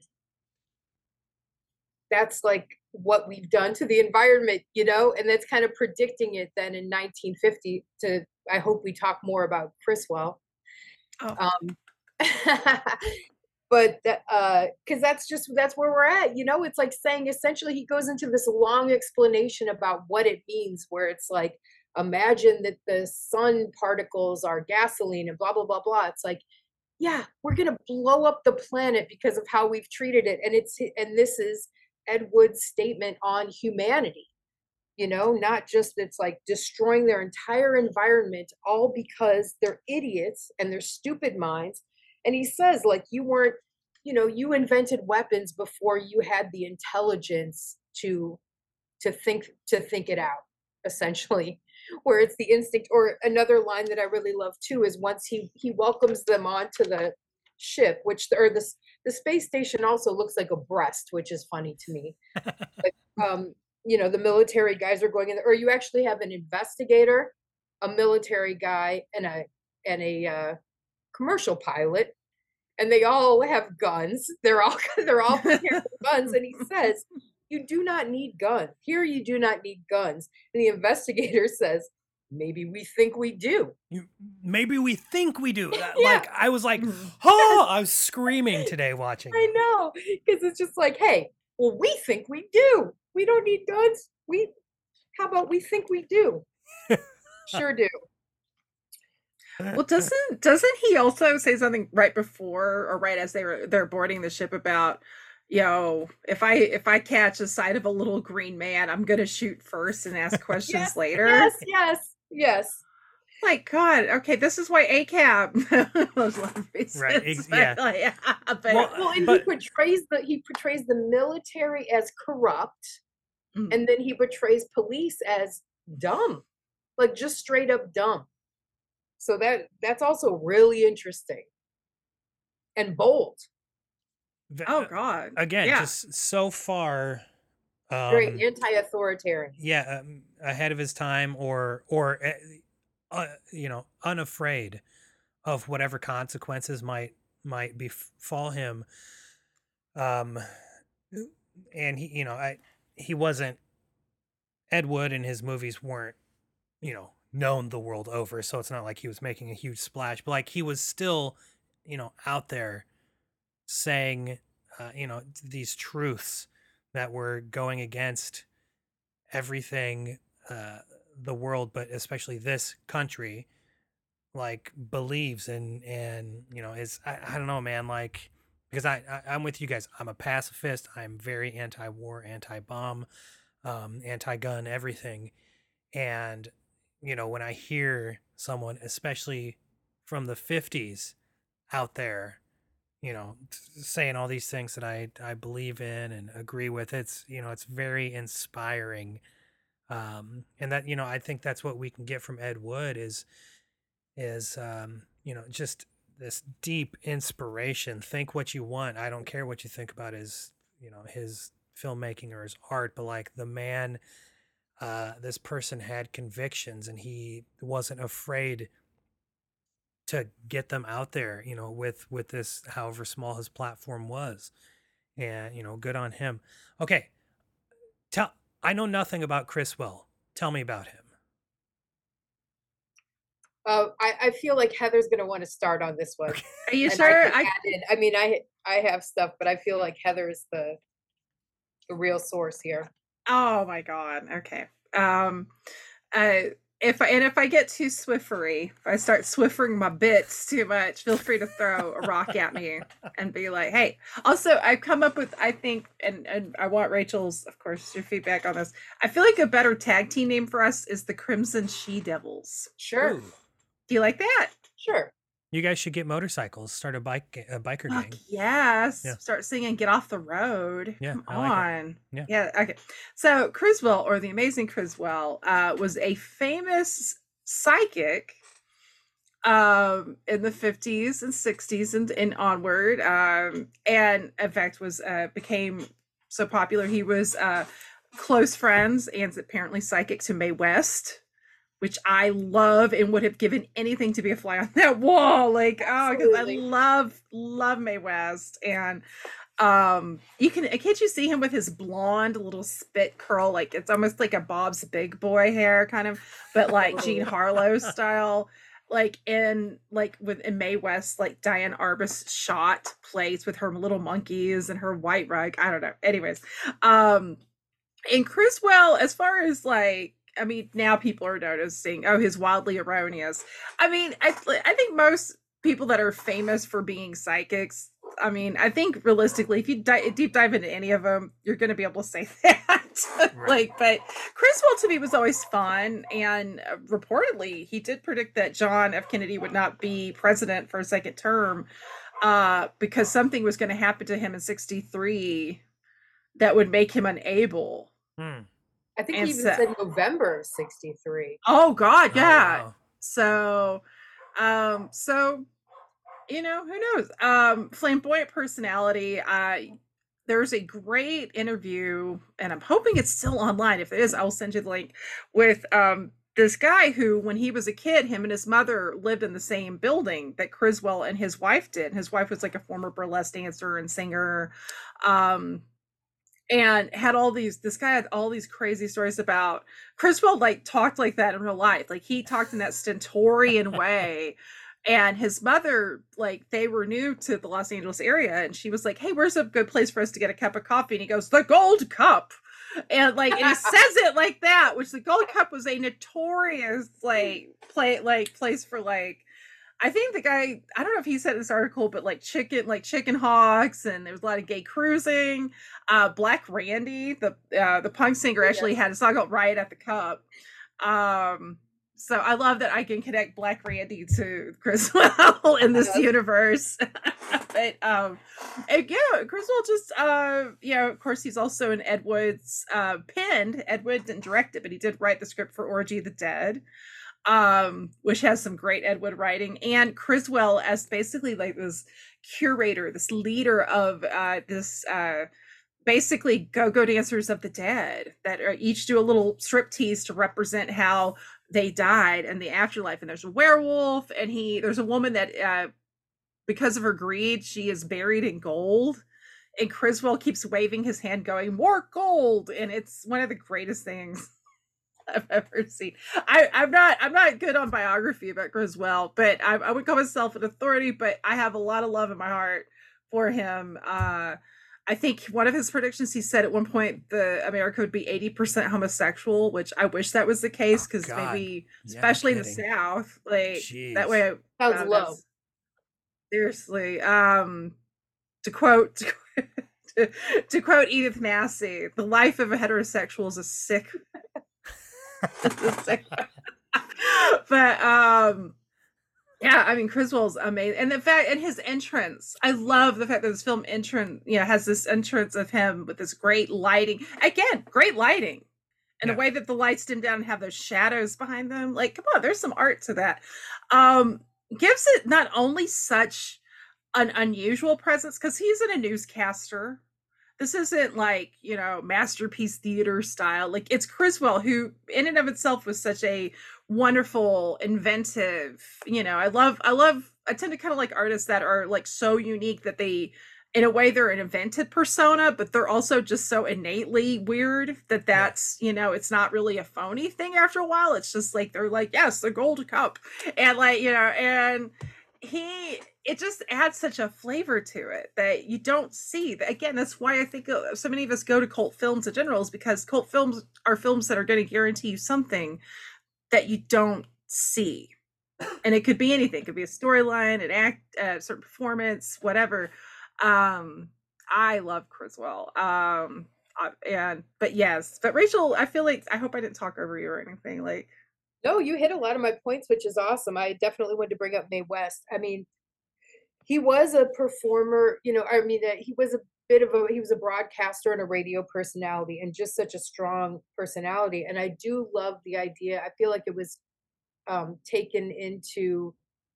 that's like what we've done to the environment you know and that's kind of predicting it then in 1950 to i hope we talk more about criswell Oh. um but that uh because that's just that's where we're at you know it's like saying essentially he goes into this long explanation about what it means where it's like imagine that the sun particles are gasoline and blah blah blah blah it's like yeah we're going to blow up the planet because of how we've treated it and it's and this is ed wood's statement on humanity you know not just it's like destroying their entire environment all because they're idiots and their stupid minds. And he says like you weren't you know you invented weapons before you had the intelligence to to think to think it out essentially where it's the instinct. Or another line that i really love too is once he he welcomes them onto the ship which or this the space station also looks like a breast which is funny to me. But, um you know the military guys are going in there or you actually have an investigator a military guy and a and a uh, commercial pilot and they all have guns. They're all they're all prepared for guns and he says you do not need guns. Here you do not need guns. And the investigator says maybe we think we do You, maybe we think we do. Yeah. Like I was like, oh, I was screaming today watching. i know because it's just like hey well we think we do we don't need guns we how about we think we do sure do Well, doesn't doesn't he also say something right before or right as they were they're boarding the ship about, yo, if I if I catch a sight of a little green man, I'm gonna shoot first and ask questions Yes, later. yes yes yes My God, okay, this is why ACAB those love faces, Right, ex- yeah. like, yeah, but Well, well and But- he portrays the he portrays the military as corrupt Mm. and then he portrays police as dumb like just straight up dumb so that that's also really interesting and bold V- oh uh, God, Again, yeah. just so far. Um, very anti-authoritarian yeah, um, ahead of his time, or or uh, uh, you know, unafraid of whatever consequences might might befall him. Um, and he, you know, I he wasn't Ed Wood and his movies weren't, you know, known the world over, so it's not like he was making a huge splash, but like he was still, you know, out there saying, uh, you know, these truths that were going against everything uh, the world, but especially this country, like believes in, and you know, is I, I don't know, man, like because I, I I'm with you guys. I'm a pacifist. I'm very anti-war, anti-bomb, um, anti-gun, everything, and you know, when I hear someone, especially from the 50s, out there you know saying all these things that i i believe in and agree with it's you know it's very inspiring um and that you know i think that's what we can get from ed wood is is um you know just this deep inspiration. Think what you want. I don't care what you think about his you know his filmmaking or his art but like the man uh this person had convictions and he wasn't afraid to get them out there you know with with this however small his platform was and you know good on him okay tell i know nothing about criswell tell me about him uh, I, I feel like heather's going to want to start on this one are you and I sure? can I, add. I mean i i have stuff but i feel like heather is the the real source here Oh my god. Okay. Um uh if I and if I get too swiffery, if I start swiffering my bits too much, feel free to throw a rock at me and be like, hey. Also, I've come up with I think and and I want Rachel's, of course, your feedback on this. I feel like a better tag team name for us is the Crimson She Devils. sure Ooh. Do you like that? sure You guys should get motorcycles. Start a bike a biker Fuck gang. yes. Yeah. Start singing Get Off the Road. Yeah, Come like on. Yeah. Yeah. Okay. So Criswell or the amazing Criswell uh, was a famous psychic um in the 50s and 60s and, and onward um and in fact was uh became so popular he was uh close friends and apparently psychic to Mae West which I love and would have given anything to be a fly on that wall. Like, oh, because I love, love Mae West. And um you can can't you see him with his blonde little spit curl like it's almost like a bob's big boy hair kind of but like jean harlow style like in like with in Mae West, like Diane Arbus shot plays with her little monkeys and her white rug. I don't know. Anyways, um, and Criswell, as far as like, I mean, now people are noticing, oh, his wildly erroneous. I mean, I I think most people that are famous for being psychics. I mean, I think realistically, if you di- deep dive into any of them, you're going to be able to say that. like, but Criswell to me was always fun, and uh, reportedly, he did predict that John F. Kennedy would not be president for a second term, uh, because something was going to happen to him in '63 that would make him unable. Hmm. I think And he even so- said November of 63. Oh God, Oh, yeah. wow. So, um, so you know, who knows? Um, flamboyant personality. Uh, there's a great interview, and I'm hoping it's still online. If it is, I'll send you the link with um this guy who, when he was a kid, him and his mother lived in the same building that Criswell and his wife did. His wife was like a former burlesque dancer and singer. Um, and had all these this guy had all these crazy stories about Criswell like talked like that in real life. Like he talked in that stentorian way. And his mother, like, they were new to the Los Angeles area, and she was like, Hey, where's a good place for us to get a cup of coffee? And he goes, The Gold Cup. And like, and he says it like that, which the Gold Cup was a notorious like play like place for like I think the guy, I don't know if he said this article, but like chicken, like chicken hawks, and there was a lot of gay cruising. Uh, Black Randy, the uh, the punk singer, Oh, actually had a song called "Riot at the Cup." Um, so I love that I can connect Black Randy to Criswell in this universe. but um, and yeah, Criswell just uh, you know, of course, he's also in Ed Wood's uh, penned. Ed Wood didn't direct it, but he did write the script for Orgy of the Dead um which has some great ed wood writing and criswell as basically like this curator this leader of uh this uh basically go-go dancers of the dead that are each do a little striptease to represent how they died and the afterlife. And there's a werewolf and he there's a woman that uh because of her greed she is buried in gold. And criswell keeps waving his hand going more gold! And it's one of the greatest things I've ever seen. I, I'm not I'm not good on biography about Criswell, but I, I would call myself an authority, but I have a lot of love in my heart for him. Uh I think one of his predictions he said at one point the America would be 80% homosexual, which I wish that was the case because God. maybe Yeah, especially in the. South, like Jeez. that way I Sounds found low. Seriously. Um to quote to, to quote Edith Massey, the life of a heterosexual is a sick but um yeah i mean criswell's amazing and the fact and his entrance i love the fact that this film entrance you know has this entrance of him with this great lighting again great lighting and Yeah. the way that the lights dim down and have those shadows behind them like come on there's some art to that um gives it not only such an unusual presence because he's in a newscaster this isn't like you know masterpiece theater style like it's criswell who in and of itself was such a wonderful inventive you know i love i love i tend to kind of like artists that are like so unique that they in a way they're an invented persona but they're also just so innately weird that that's you know it's not really a phony thing after a while. It's just like they're like yes the gold cup. And like you know and he it just adds such a flavor to it that you don't see again that's why i think uh, so many of us go to cult films in general is because cult films are films that are going to guarantee you something that you don't see and it could be anything it could be a storyline an act a certain performance whatever um i love criswell um uh, and but yes but rachel i feel like i hope i didn't talk over you or anything like No, you hit a lot of my points, which is awesome. I definitely wanted to bring up Mae West. I mean, he was a performer, you know, I mean, that he was a bit of a, he was a broadcaster and a radio personality and just such a strong personality. And I do love the idea. I feel like it was um, taken into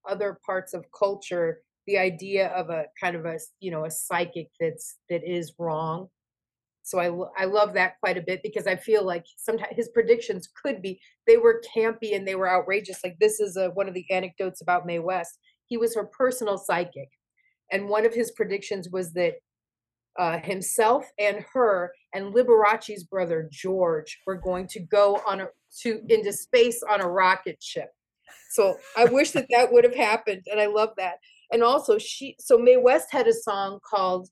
other parts of culture, the idea of a kind of a, you know, a psychic that's, that is wrong so I, I love that quite a bit because I feel like sometimes his predictions could be they were campy and they were outrageous. Like this is a, one of the anecdotes about Mae West. He was her personal psychic, and one of his predictions was that uh, himself and her and Liberace's brother George were going to go on a to into space on a rocket ship. So I wish that that would have happened, and I love that. And also, she so Mae West had a song called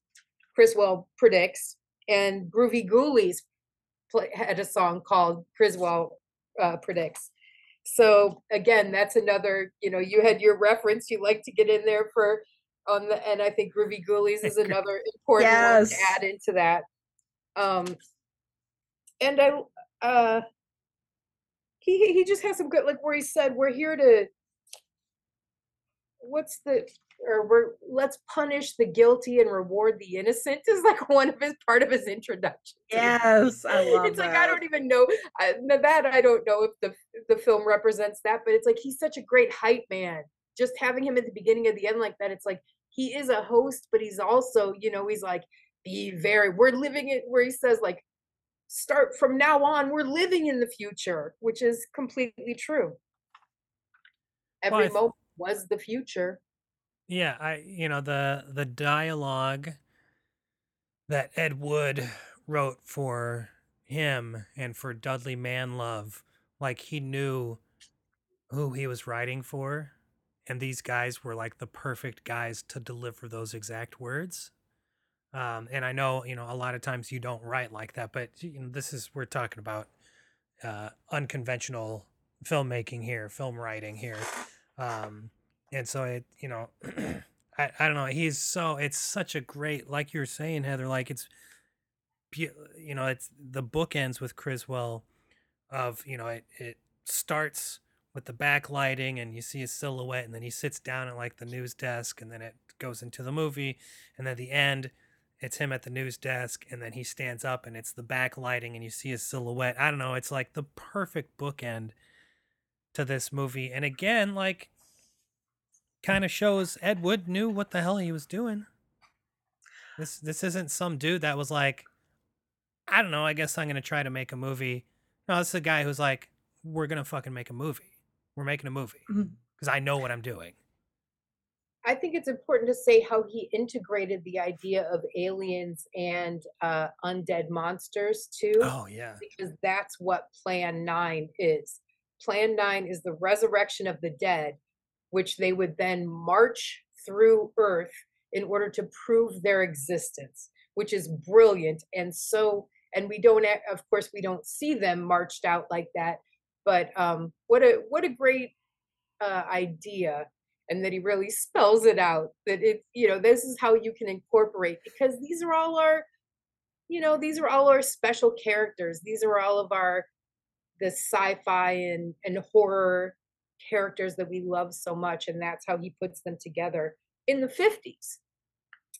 Criswell predicts, and Groovy Ghoulies had a song called Criswell uh, predicts. So again, that's another. You know, you had your reference. You like to get in there for on the, and I think Groovy Ghoulies is another important one to add into that. Um, and I, uh, he he just has some good like where he said we're here to. What's the or we're let's punish the guilty and reward the innocent is like one of his part of his introduction. Yes, I love it. it's like I don't even know I, that I don't know if the the film represents that, but it's like he's such a great hype man. Just having him at the beginning of the end like that, it's like he is a host, but he's also you know he's like be very we're living it where he says like start from now on we're living in the future, which is completely true. Every th- moment was the future. Yeah, I you know the the dialogue that Ed Wood wrote for him and for Dudley Manlove, like he knew who he was writing for, and these guys were like the perfect guys to deliver those exact words. Um, and I know you know a lot of times you don't write like that, but you know this is we're talking about uh, unconventional filmmaking here, film writing here. Um, and so it, you know, I, I don't know. He's so it's such a great, like you're saying, Heather. Like it's, you know, it's the book ends with Criswell, of you know, it it starts with the backlighting and you see his silhouette, and then he sits down at like the news desk, and then it goes into the movie, and then at the end, it's him at the news desk, and then he stands up, and it's the backlighting, and you see his silhouette. I don't know. It's like the perfect bookend to this movie, and again, like kind of shows Ed Wood knew what the hell he was doing. This this isn't some dude that was like, I don't know. I guess I'm gonna try to make a movie. No, this is a guy who's like, we're gonna fucking make a movie. We're making a movie because I know what I'm doing. I think it's important to say how he integrated the idea of aliens and uh, undead monsters too, Oh yeah, because that's what Plan 9 is. Plan 9 is the resurrection of the dead, which they would then march through Earth in order to prove their existence, which is brilliant. And so, and we don't, of course, we don't see them marched out like that, but um, what a what a great uh, idea and that he really spells it out that it you know this is how you can incorporate because these are all our you know these are all our special characters these are all of our the sci-fi and and horror characters that we love so much and that's how he puts them together in the 50s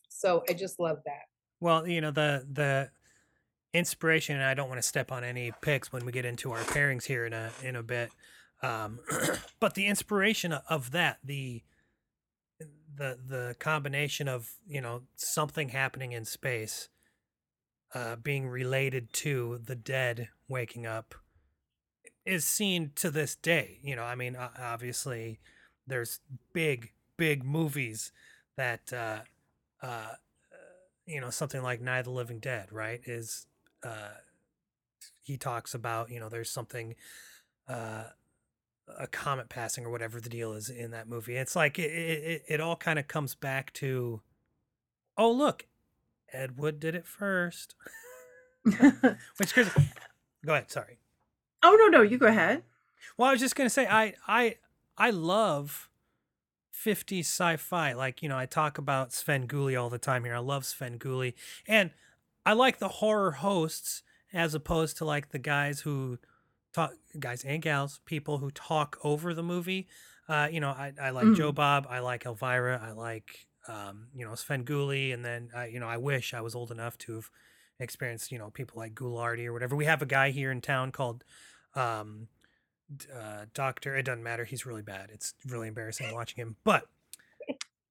so i just love that Well, you know the the inspiration. And I don't want to step on any picks when we get into our pairings here in a in a bit. Um, but the inspiration of that, the the the combination of you know something happening in space, uh, being related to the dead waking up, is seen to this day. You know, I mean, obviously, there's big big movies that. Uh, uh, you know something like Night of the Living Dead, right? Is uh, he talks about you know there's something uh, a comet passing or whatever the deal is in that movie. It's like it it, it all kind of comes back to oh look, Ed Wood did it first. Which Chris, go ahead. Sorry. Oh no, no, you go ahead. Well, I was just gonna say I I I love 50s sci-fi. Like, you know, I talk about Svengoolie all the time here. I love Svengoolie. And I like the horror hosts as opposed to like the guys who talk guys and gals, people who talk over the movie. Uh, you know, I, I like Joe Mm. Bob, I like Elvira, I like um, you know, Svengoolie, and then uh, you know, I wish I was old enough to have experienced, you know, people like Ghoulardi or whatever. We have a guy here in town called um uh Doctor, it doesn't matter, he's really bad. It's really embarrassing watching him. But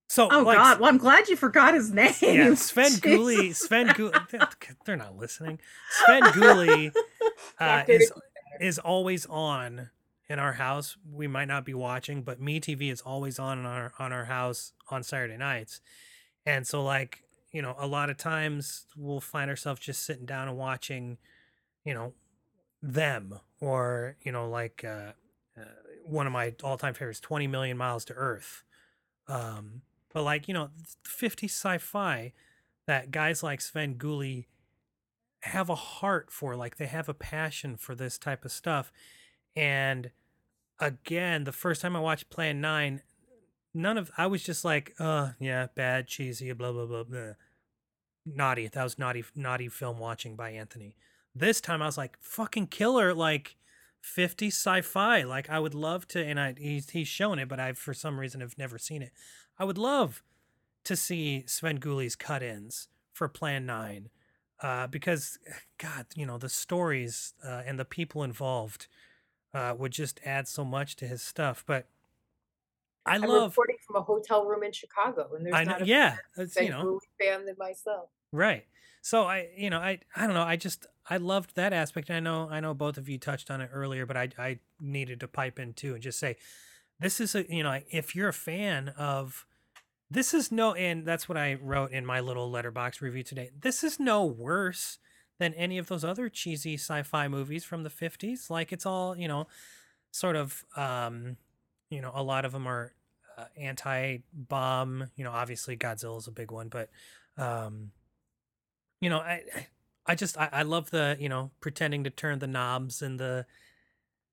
so Oh like, God! Well, I'm glad you forgot his name. yeah, Sven. Gulli, Svengoolie, they're, not listening. Svengoolie uh, Doctor is always on in our house. We might not be watching, but Me TV is always on in our on our house on Saturday nights. And so like, you know, a lot of times we'll find ourselves just sitting down and watching, you know, them or, you know, like uh, uh one of my all-time favorites 20 million miles to earth. Um but like, you know, 50 sci-fi that guys like Svengoolie have a heart for like they have a passion for this type of stuff and again the first time i watched plan 9 none of i was just like uh yeah bad cheesy blah blah blah blah naughty that was naughty naughty film watching by anthony this time i was like fucking killer like 50 sci-fi like i would love to and i he's, he's shown it but i for some reason have never seen it i would love to see Svengoolie's cut-ins for plan 9 uh, because God, you know, the stories uh, and the people involved uh, would just add so much to his stuff. But I I'm love, reporting from a hotel room in Chicago, and there's I know, not a yeah, it's, big you know, fan than myself. right. So I, you know, I, I don't know. I just, I loved that aspect. I know, I know both of you touched on it earlier, but I, I needed to pipe in too and just say, this is a, you know, if you're a fan of, this is no, and that's what I wrote in my little Letterboxd review today. This is no worse than any of those other cheesy sci-fi movies from the 50s. Like it's all, you know, sort of, um, you know, a lot of them are anti-bomb. You know, obviously Godzilla's a big one, but, um, you know, I, I just, I, I love the, you know, pretending to turn the knobs and the,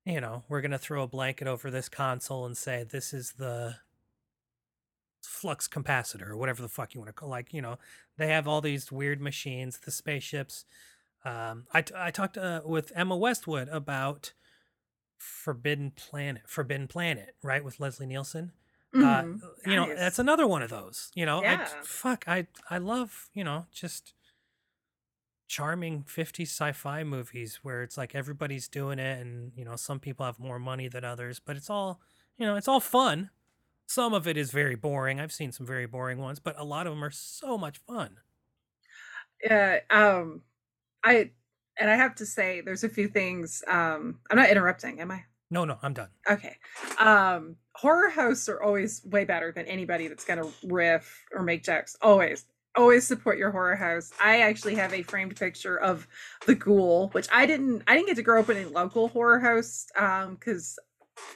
you know, we're gonna throw a blanket over this console and say this is the flux capacitor or whatever the fuck you want to call. Like, you know, they have all these weird machines, the spaceships. Um, I, I talked uh, with Emma Westwood about Forbidden Planet, Forbidden Planet, right, with Leslie Nielsen. Uh, you know, Nice. that's another one of those. You know, I, fuck, I I love you know just charming 50 sci-fi movies where it's like everybody's doing it, and you know some people have more money than others, but it's all you know it's all fun. Some of it is very boring. I've seen some very boring ones, but a lot of them are so much fun. Yeah, um, I and I have to say, there's a few things. Um, I'm not interrupting, am I? No, no, I'm done. Okay. Um, horror hosts are always way better than anybody that's gonna riff or make jokes. Always, always support your horror host. I actually have a framed picture of the ghoul, which I didn't. I didn't get to grow up in a local horror host, um, because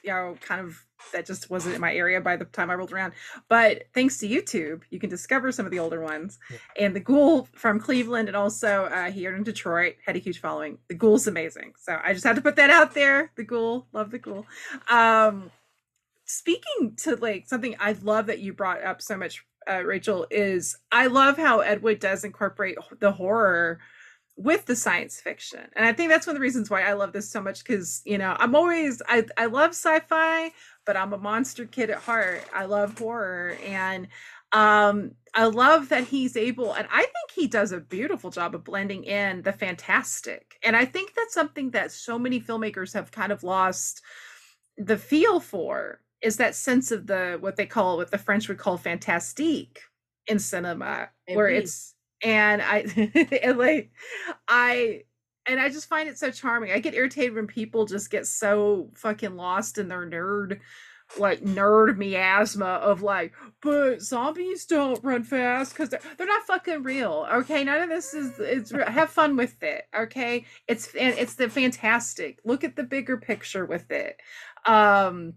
you know, kind of that just wasn't in my area by the time I rolled around. But thanks to YouTube, you can discover some of the older ones. Yeah. And the Ghoul from Cleveland and also uh, here in Detroit had a huge following. The Ghoul's amazing. So I just had to put that out there. The Ghoul, love the Ghoul. Um, speaking to like something I love that you brought up so much, uh, Rachel, is I love how Ed Wood does incorporate the horror with the science fiction. And I think that's one of the reasons why I love this so much because, you know, I'm always, I, I love sci fi, but I'm a monster kid at heart. I love horror. And um I love that he's able, and I think he does a beautiful job of blending in the fantastic. And I think that's something that so many filmmakers have kind of lost the feel for is that sense of the what they call what the French would call fantastique in cinema, where Indeed. it's and I and like I and I just find it so charming. I get irritated when people just get so fucking lost in their nerd like nerd miasma of like, but zombies don't run fast because they're, they're not fucking real. Okay, none of this is. It's have fun with it. Okay, it's and it's the fantastic. Look at the bigger picture with it. Um,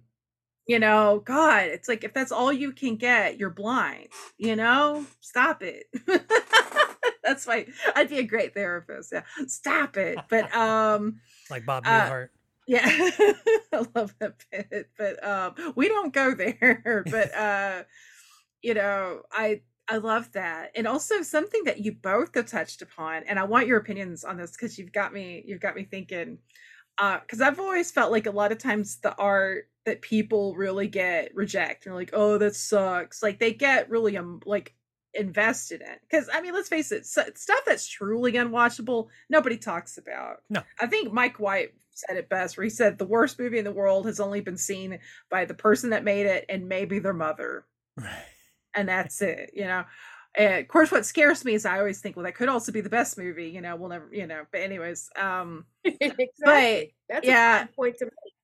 you know, God, it's like if that's all you can get, you're blind. You know, stop it. that's why I'd be a great therapist. Yeah, stop it. But um. Like Bob Uh, Newhart. Yeah, I love that bit, but um, we don't go there. But uh, you know, I I love that, and also something that you both have touched upon, and I want your opinions on this because you've got me you've got me thinking. Uh, because I've always felt like a lot of times the art that people really get reject and like, oh, that sucks. Like they get really um like invested in. Because I mean, let's face it, stuff that's truly unwatchable, nobody talks about. No. I think Mike White said it best, where he said the worst movie in the world has only been seen by the person that made it and maybe their mother, Right. and that's it. You know. And of course, what scares me is I always think, well, that could also be the best movie. You know, we'll never, you know. But anyways, um, exactly. That's yeah. point to make.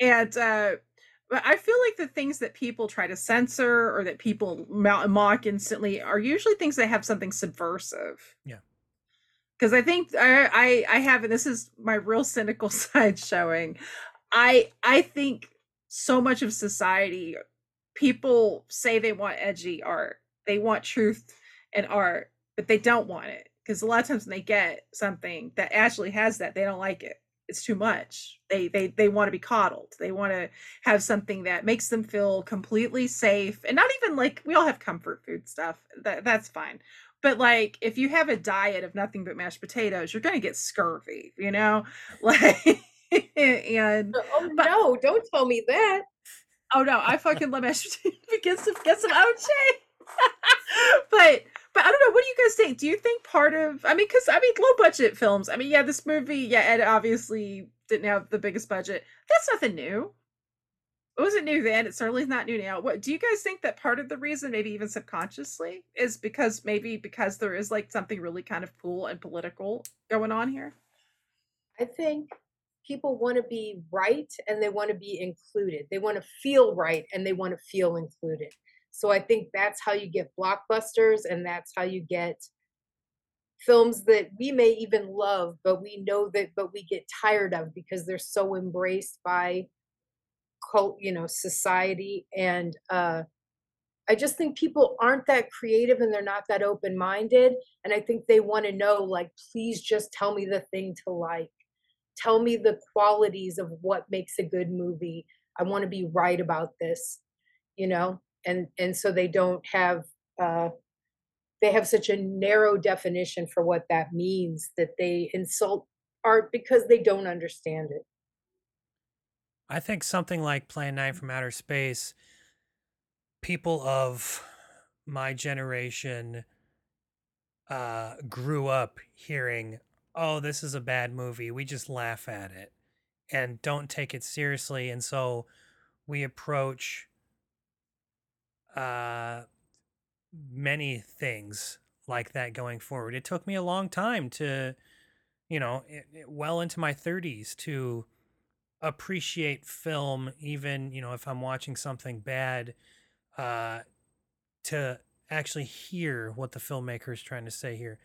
And uh but i feel like the things that people try to censor or that people mock instantly are usually things that have something subversive Yeah. because i think I, I i have and this is my real cynical side showing i i think so much of society people say they want edgy art they want truth and art but they don't want it because a lot of times when they get something that actually has that they don't like it it's too much they they they want to be coddled they want to have something that makes them feel completely safe and not even like we all have comfort food stuff that that's fine but like if you have a diet of nothing but mashed potatoes you're going to get scurvy you know like and uh, Oh no! Don't tell me that. Oh no, I fucking love mashed potatoes. get some get some OJ. but but I don't know. What do you guys think? Do you think part of I mean, because I mean, low budget films. I mean, yeah, this movie, yeah, Ed obviously didn't have the biggest budget. That's nothing new. It wasn't new then. It certainly is not new now. What do you guys think that part of the reason, maybe even subconsciously, is because maybe because there is like something really kind of cool and political going on here? I think people want to be right and they want to be included. They want to feel right and they want to feel included. So I think that's how you get blockbusters and that's how you get films that we may even love but we know that but we get tired of because they're so embraced by cult, you know, society and uh I just think people aren't that creative and they're not that open minded. And I think they want to know, like, please just tell me the thing to like. Tell me the qualities of what makes a good movie. I want to be right about this, you know? And and so they don't have uh they have such a narrow definition for what that means that they insult art because they don't understand it. I think something like Plan 9 from Outer Space, people of my generation uh, grew up hearing, oh, this is a bad movie. We just laugh at it and don't take it seriously. And so we approach uh, many things like that going forward. It took me a long time to, you know, it, it- well into my 30s to appreciate film even you know if i'm watching something bad uh to actually hear what the filmmaker is trying to say here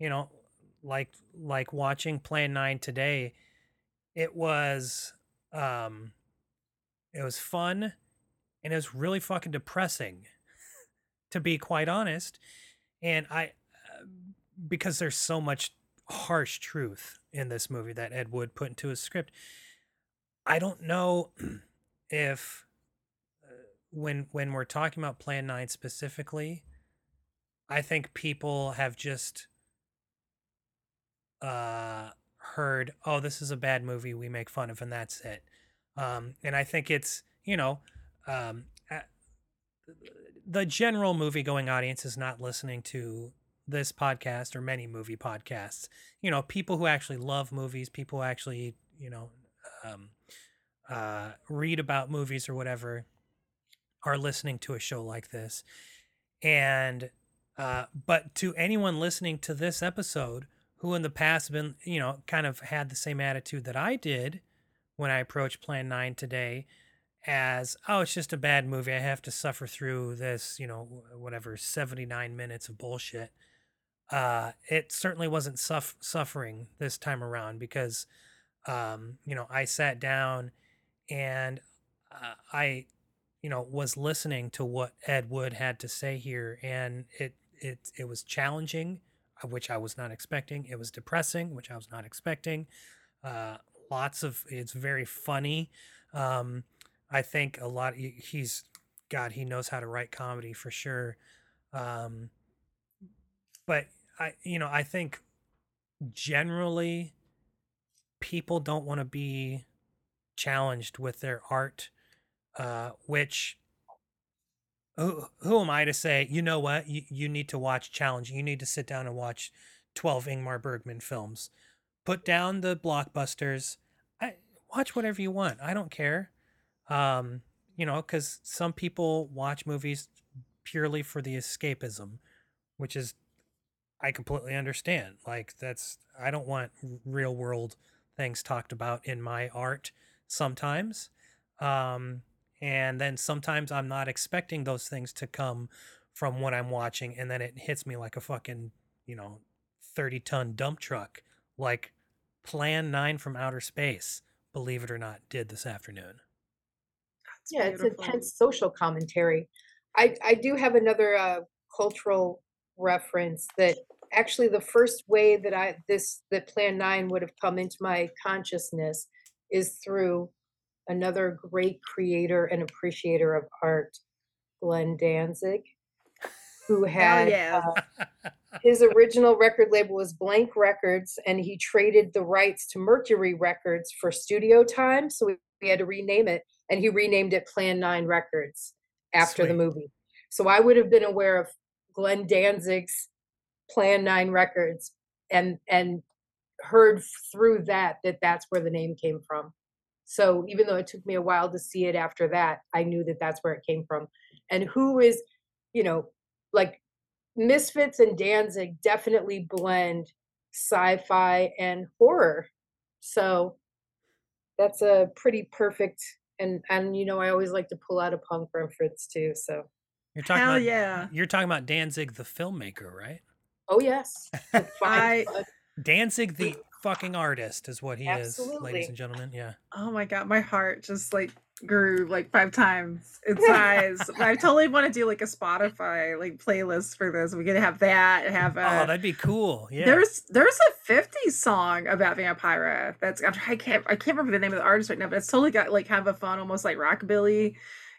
you know like like watching plan 9 today it was um it was fun and it was really fucking depressing to be quite honest and i uh, because there's so much harsh truth in this movie that ed wood put into his script I don't know if uh, when when we're talking about Plan 9 specifically, I think people have just uh heard, "Oh, this is a bad movie we make fun of and that's it." Um and I think it's, you know, um the general movie going audience is not listening to this podcast or many movie podcasts. You know, people who actually love movies, people who actually, you know, um, uh, read about movies or whatever are listening to a show like this. And, uh, but to anyone listening to this episode who in the past been, you know, kind of had the same attitude that I did when I approached Plan 9 today as, oh, it's just a bad movie. I have to suffer through this, you know, whatever, 79 minutes of bullshit. Uh, it certainly wasn't suff- suffering this time around because, um, you know, I sat down and uh, I, you know, was listening to what Ed Wood had to say here, and it it it was challenging, which I was not expecting. It was depressing, which I was not expecting. Uh, lots of it's very funny. Um, I think a lot. He's God. He knows how to write comedy for sure. Um, but I, you know, I think generally people don't want to be challenged with their art, uh, which who, who am I to say, you know what, you, you need to watch challenge. You need to sit down and watch 12 Ingmar Bergman films. Put down the blockbusters. I watch whatever you want. I don't care. Um, you know, because some people watch movies purely for the escapism, which is I completely understand. Like that's I don't want real world things talked about in my art sometimes. Um and then sometimes I'm not expecting those things to come from what I'm watching and then it hits me like a fucking, you know, 30 ton dump truck like Plan 9 from Outer Space, believe it or not, did this afternoon. That's yeah, it's intense social commentary. I I do have another uh, cultural reference that actually the first way that I this that Plan Nine would have come into my consciousness is through another great creator and appreciator of art, Glenn Danzig, who had yeah. uh, his original record label was Blank Records, and he traded the rights to Mercury Records for studio time, so we, had to rename it, and he renamed it Plan Nine Records after the movie. So I would have been aware of Glenn Danzig's Plan Nine Records, and and heard through that that that's where the name came from. So even though it took me a while to see it after that, I knew that that's where it came from. And who is, you know, like Misfits and Danzig definitely blend sci-fi and horror. So that's a pretty perfect and and you know I always like to pull out a punk reference too. So You're talking Hell about yeah. You're talking about Danzig the filmmaker, right? oh yes, I- Danzig the fucking artist is what he is, ladies and gentlemen. Yeah. Oh my god, my heart just like grew like five times in size. I totally want to do like a Spotify like playlist for this. We could have that and have a Oh, that'd be cool. Yeah. There's there's a 50s song about Vampira that's I can't I can't remember the name of the artist right now, but it's totally got like kind of a fun, almost like rockabilly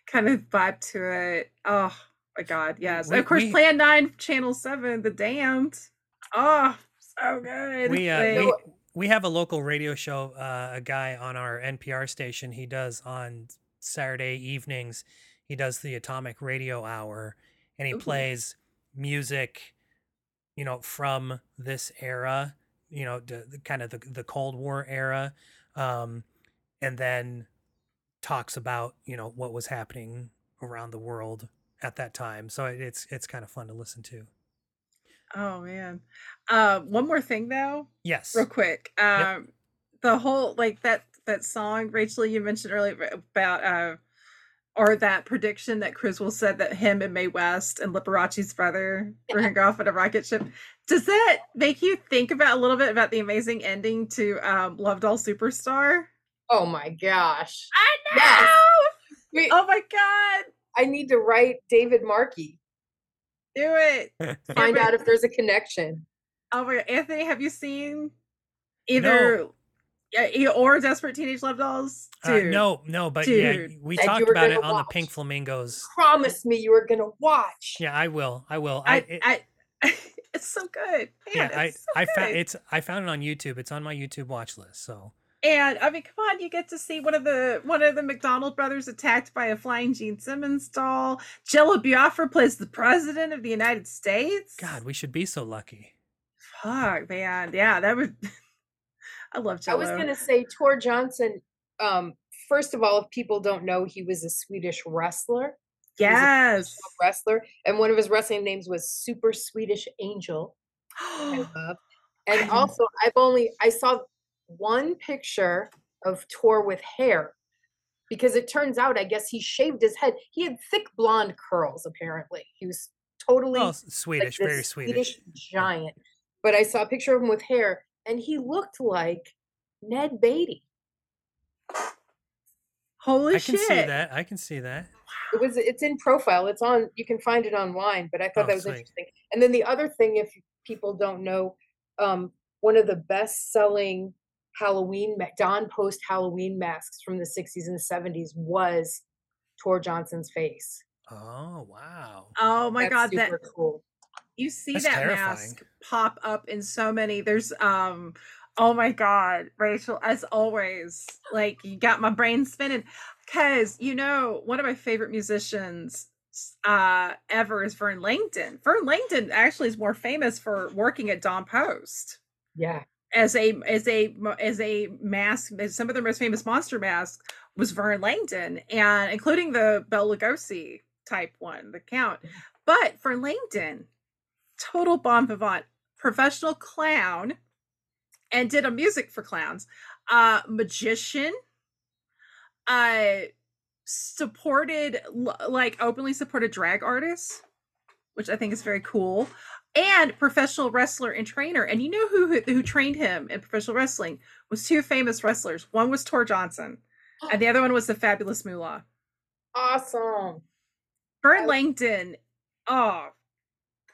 kind of vibe to it. Oh my god, yes. We- of course, we- Plan 9, Channel 7, The Damned. Oh, so good. we uh, we have a local radio show. Uh, a guy on our NPR station. He does on Saturday evenings. He does the Atomic Radio Hour, and he plays music, you know, from this era. You know, the, the kind of the, the Cold War era, um, and then talks about you know what was happening around the world at that time. So it- it's it's kind of fun to listen to. Oh man. Uh, one more thing though. Yes. real quick um the whole like that that song rachel you mentioned earlier about uh or that prediction that Criswell said that him and Mae West and Liberace's brother were gonna go off on a rocket ship. Does that make you think about a little bit about the amazing ending to um, Love Doll Superstar? Oh my gosh. I know. Yes. Wait, Oh my god, I need to write David Markey. Do it! Find out if there's a connection. Oh my god, Anthony, have you seen either yeah, e- or Desperate Teenage Love Dolls? Uh, no, no, but yeah, we Said talked about it gonna on the. Pink Flamingos. Promise me you were gonna watch. Yeah, I will. I will. I, I, it- I, it's so good. Man, yeah, I, so I found it's. I found it on YouTube. It's on my YouTube watch list. So And I mean, come on, you get to see one of the one of the McDonald brothers attacked by a flying Gene Simmons doll. Jello Biafra plays the president of the United States. God, we should be so lucky. fuck, man, yeah, that would. I love Jello. I was gonna say Tor Johnson. Um, first of all, if people don't know, he was a Swedish wrestler. He a yes. wrestler, and one of his wrestling names was Super Swedish Angel. I love. And also, I've only I saw one picture of Tor with hair, because it turns out I guess he shaved his head. He had thick blonde curls. Apparently, he was totally like Swedish, this very Swedish. giant. But I saw a picture of him with hair, and he looked like Ned Beatty. Holy shit. I can see that. I can see that. It was it's in profile. It's on you can find it online, but I thought Oh, that was sweet. interesting. And then the other thing, if people don't know, um, one of the best selling Halloween Don Post Halloween masks from the 60s and 70s was Tor Johnson's face. Oh wow. Oh my That's god, that cool. you see That's that terrifying. mask pop up in so many there's um Oh my god, Rachel, as always, like you got my brain spinning. Cause you know, one of my favorite musicians uh ever is Vern Langdon. Vern Langdon actually is more famous for working at Don Post Yeah. As a as a as a mask. as Some of their most famous monster masks was Vern Langdon, and including the Bela Lugosi type one, the Count. But for Langdon, total bon vivant, professional clown, and did a music for clowns. Uh, magician. Uh, supported like openly supported drag artists, which I think is very cool. And professional wrestler and trainer. And you know who who, who trained him in professional wrestling was two famous wrestlers. One was Tor Johnson, oh. and the other one was the Fabulous Moolah. Awesome. Burt Langdon. Oh,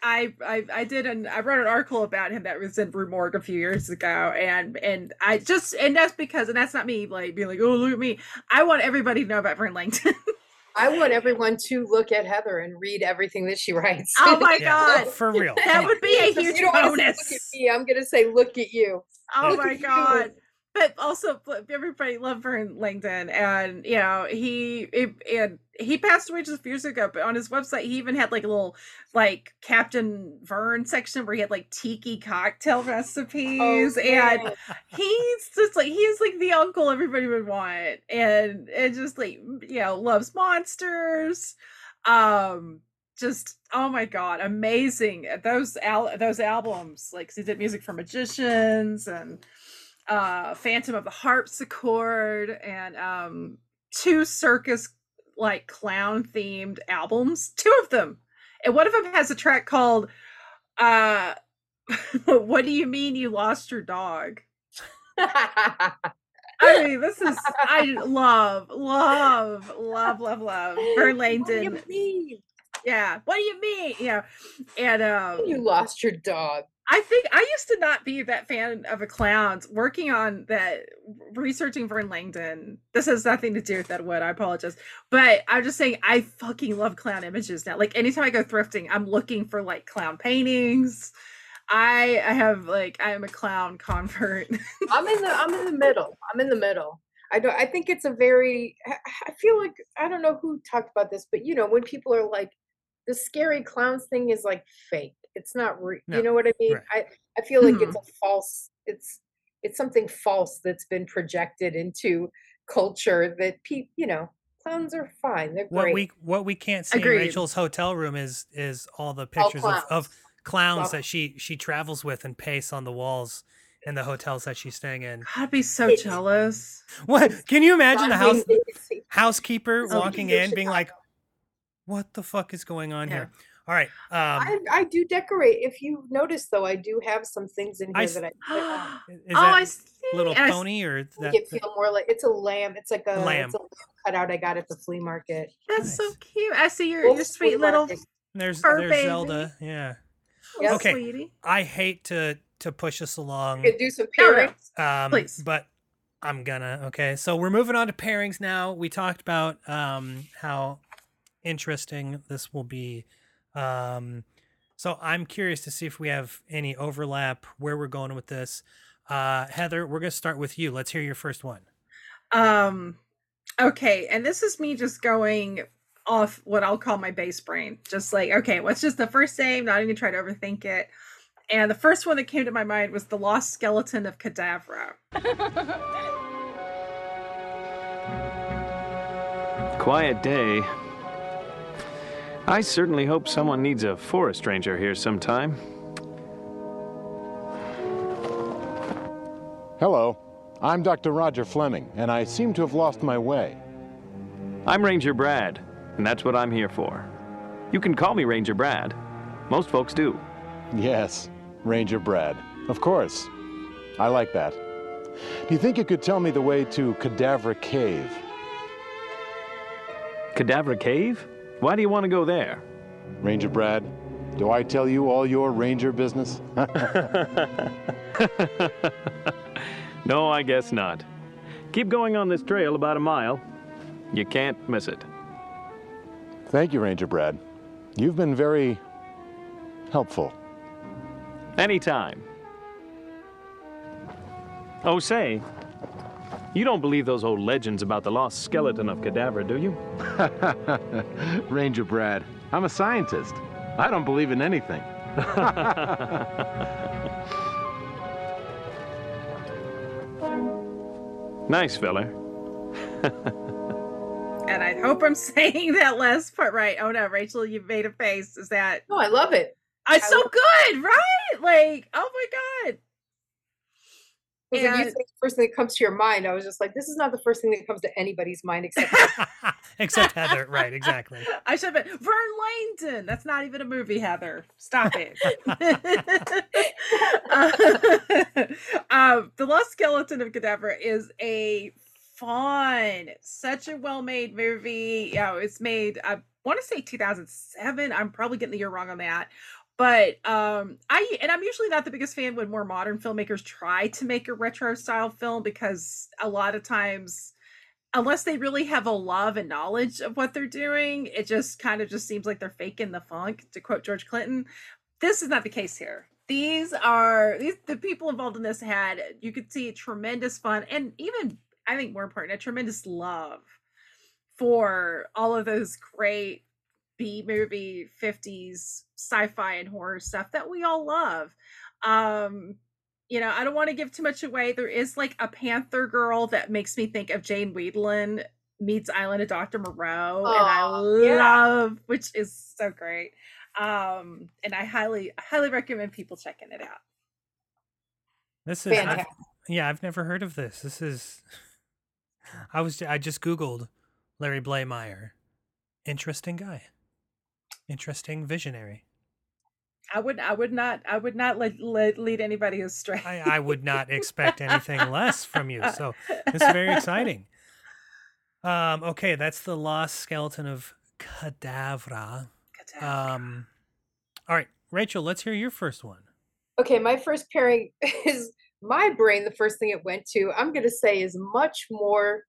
I, I I did an I wrote an article about him that was in Rue Morgue a few years ago, and and I just and that's because and that's not me like being like oh look at me. I want everybody to know about Vern Langdon. I want everyone to look at Heather and read everything that she writes. oh my Yeah, oh, god, for real. that would be a You huge don't wanna say, bonus. Look at me. I'm gonna say, look at you. Oh Look my god. you. But also everybody loved Vern Langdon and you know he it, and he passed away just a few years ago but on his website he even had like a little like Captain Vern section where he had like tiki cocktail recipes and he's just like he's like the uncle everybody would want and and just like you know loves monsters um just oh my god amazing those al- those albums like he did music for magicians and uh phantom of the harpsichord and um two circus like clown themed albums two of them and one of them has a track called uh what do you mean you lost your dog I mean, this is I love, love, love, love, love. Vern What do you Langdon. mean? Yeah. What do you mean? Yeah. And um You lost your dog. I think I used to not be that fan of a clowns. Working on that, researching Vern Langdon. This has nothing to do with that wood. I apologize, but I'm just saying I fucking love clown images now. Like anytime I go thrifting, I'm looking for like clown paintings. I I have like I am a clown convert. I'm in the I'm in the middle. I'm in the middle. I don't I think it's a very I feel like I don't know who talked about this, but you know, when people are like the scary clowns thing is like fake. It's not re- No, you know what I mean? right. I I feel like Mhm. it's a false it's it's something false that's been projected into culture that pe you know, clowns are fine. They're What great. we what we can't see Agreed. in Rachel's hotel room is is all the pictures of, of clowns. clowns that she she travels with and pastes on the walls in the hotels that she's staying in. I'd be so It's- jealous. What can you imagine the house housekeeper walking in being like, "What the fuck is going on Yeah. here?" All right, um, I, I do decorate. If you notice, though, I do have some things in here s- that I put on. is oh, I see. little and I s- pony or make that? it feel more like it's a lamb. It's like a Lamb. It's a lamb cutout I got at the flea market. That's so cute. I see your Wolf your sweet little market. There's there's baby. Zelda. Yeah, Yep. Okay. sweetie. I hate to to push us along. Could do some No, no. pairings. Um, Please. But I'm gonna. Okay, so we're moving on to pairings now. We talked about um, how interesting this will be. Um, so I'm curious to see if we have any overlap, where we're going with this. Uh, Heather, we're gonna start with you. Let's hear your first one. Um okay, and this is me just going off what I'll call my base brain. Just like, okay, what's just the first name, not even try to overthink it. And the first one that came to my mind was the lost skeleton of Cadavra. Quiet day. I certainly hope someone needs a forest ranger here sometime. Hello, I'm Dr. Roger Fleming, and I seem to have lost my way. I'm Ranger Brad, and that's what I'm here for. You can call me Ranger Brad. Most folks do. Yes, Ranger Brad. Of course. I like that. Do you think you could tell me the way to Cadavra Cave? Cadavra Cave? Why do you want to go there? Ranger Brad, do I tell you all your ranger business? no, I guess not. Keep going on this trail about a mile. You can't miss it. Thank you, Ranger Brad. You've been very helpful. Anytime. Oh, say, you don't believe those old legends about the lost skeleton of Cadavra, do you? Ranger Brad, I'm a scientist. I don't believe in anything. nice feller. And I hope I'm saying that last part right. Oh no, Rachel, you made a face. Is that? Oh, I love it. It's I so love- good, right? Like, oh my god. Because if you And- think the first thing that comes to your mind, I was just like, this is not the first thing that comes to anybody's mind except Except Heather, right? Exactly. I should have been Vern Langdon. That's not even a movie, Heather. Stop it. um, the Lost Skeleton of Cadavra is a fun, such a well-made movie. Yeah, it's made. I want to say 2007. I'm probably getting the year wrong on that. But um, I and I'm usually not the biggest fan when more modern filmmakers try to make a retro style film because a lot of times unless they really have a love and knowledge of what they're doing, it just kind of just seems like they're faking the funk, to quote George Clinton. This is not the case here. These are these the people involved in this had you could see tremendous fun and even I think more important, a tremendous love for all of those great B movie 50s sci-fi and horror stuff that we all love. Um you know, I don't want to give too much away. There is like a Panther girl that makes me think of Jane Weedland meets Island of Dr. Moreau, and I Aw, yeah. love, which is so great. Um, and I highly, highly recommend people checking it out. This is I've- yeah, I've never heard of this. This is I was I just googled Larry Blamire. Interesting guy. Interesting visionary. I would, I would not, I would not let, let lead anybody astray. I, I would not expect anything less from you. So this is very exciting. Um, okay, that's the lost skeleton of Cadavra. Um, all right, Rachel, let's hear your first one. Okay, my first pairing is my brain. The first thing it went to, I'm going to say, is much more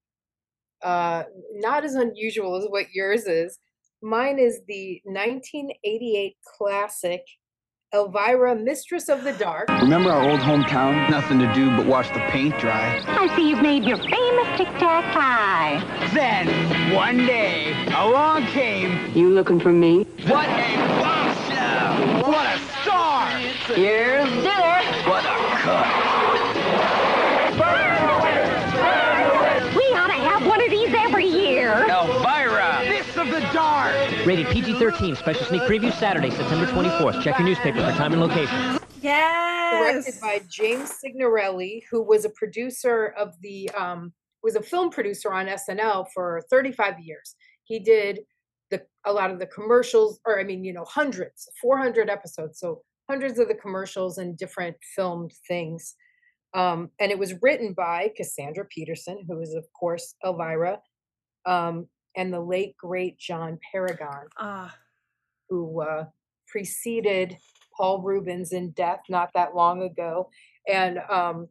uh, not as unusual as what yours is. Mine is the 1988 classic Elvira, Mistress of the Dark. Remember our old hometown? Nothing to do but watch the paint dry. I see you've made your famous tic tac pie. Then, one day, along came. You looking for me? What a bombshell! What a star! Here's dinner. Rated PG-13. Special sneak preview Saturday, September 24th. Check your newspaper for time and location. Yes. directed by James Signorelli, who was a producer of the um, was a film producer on SNL for 35 years. He did the a lot of the commercials, or I mean, you know, hundreds, 400 episodes, so hundreds of the commercials and different filmed things. Um, and it was written by Cassandra Peterson, who is of course Elvira, um, and the late great John Paragon Ah, who uh, preceded Paul Reubens in death not that long ago, and um,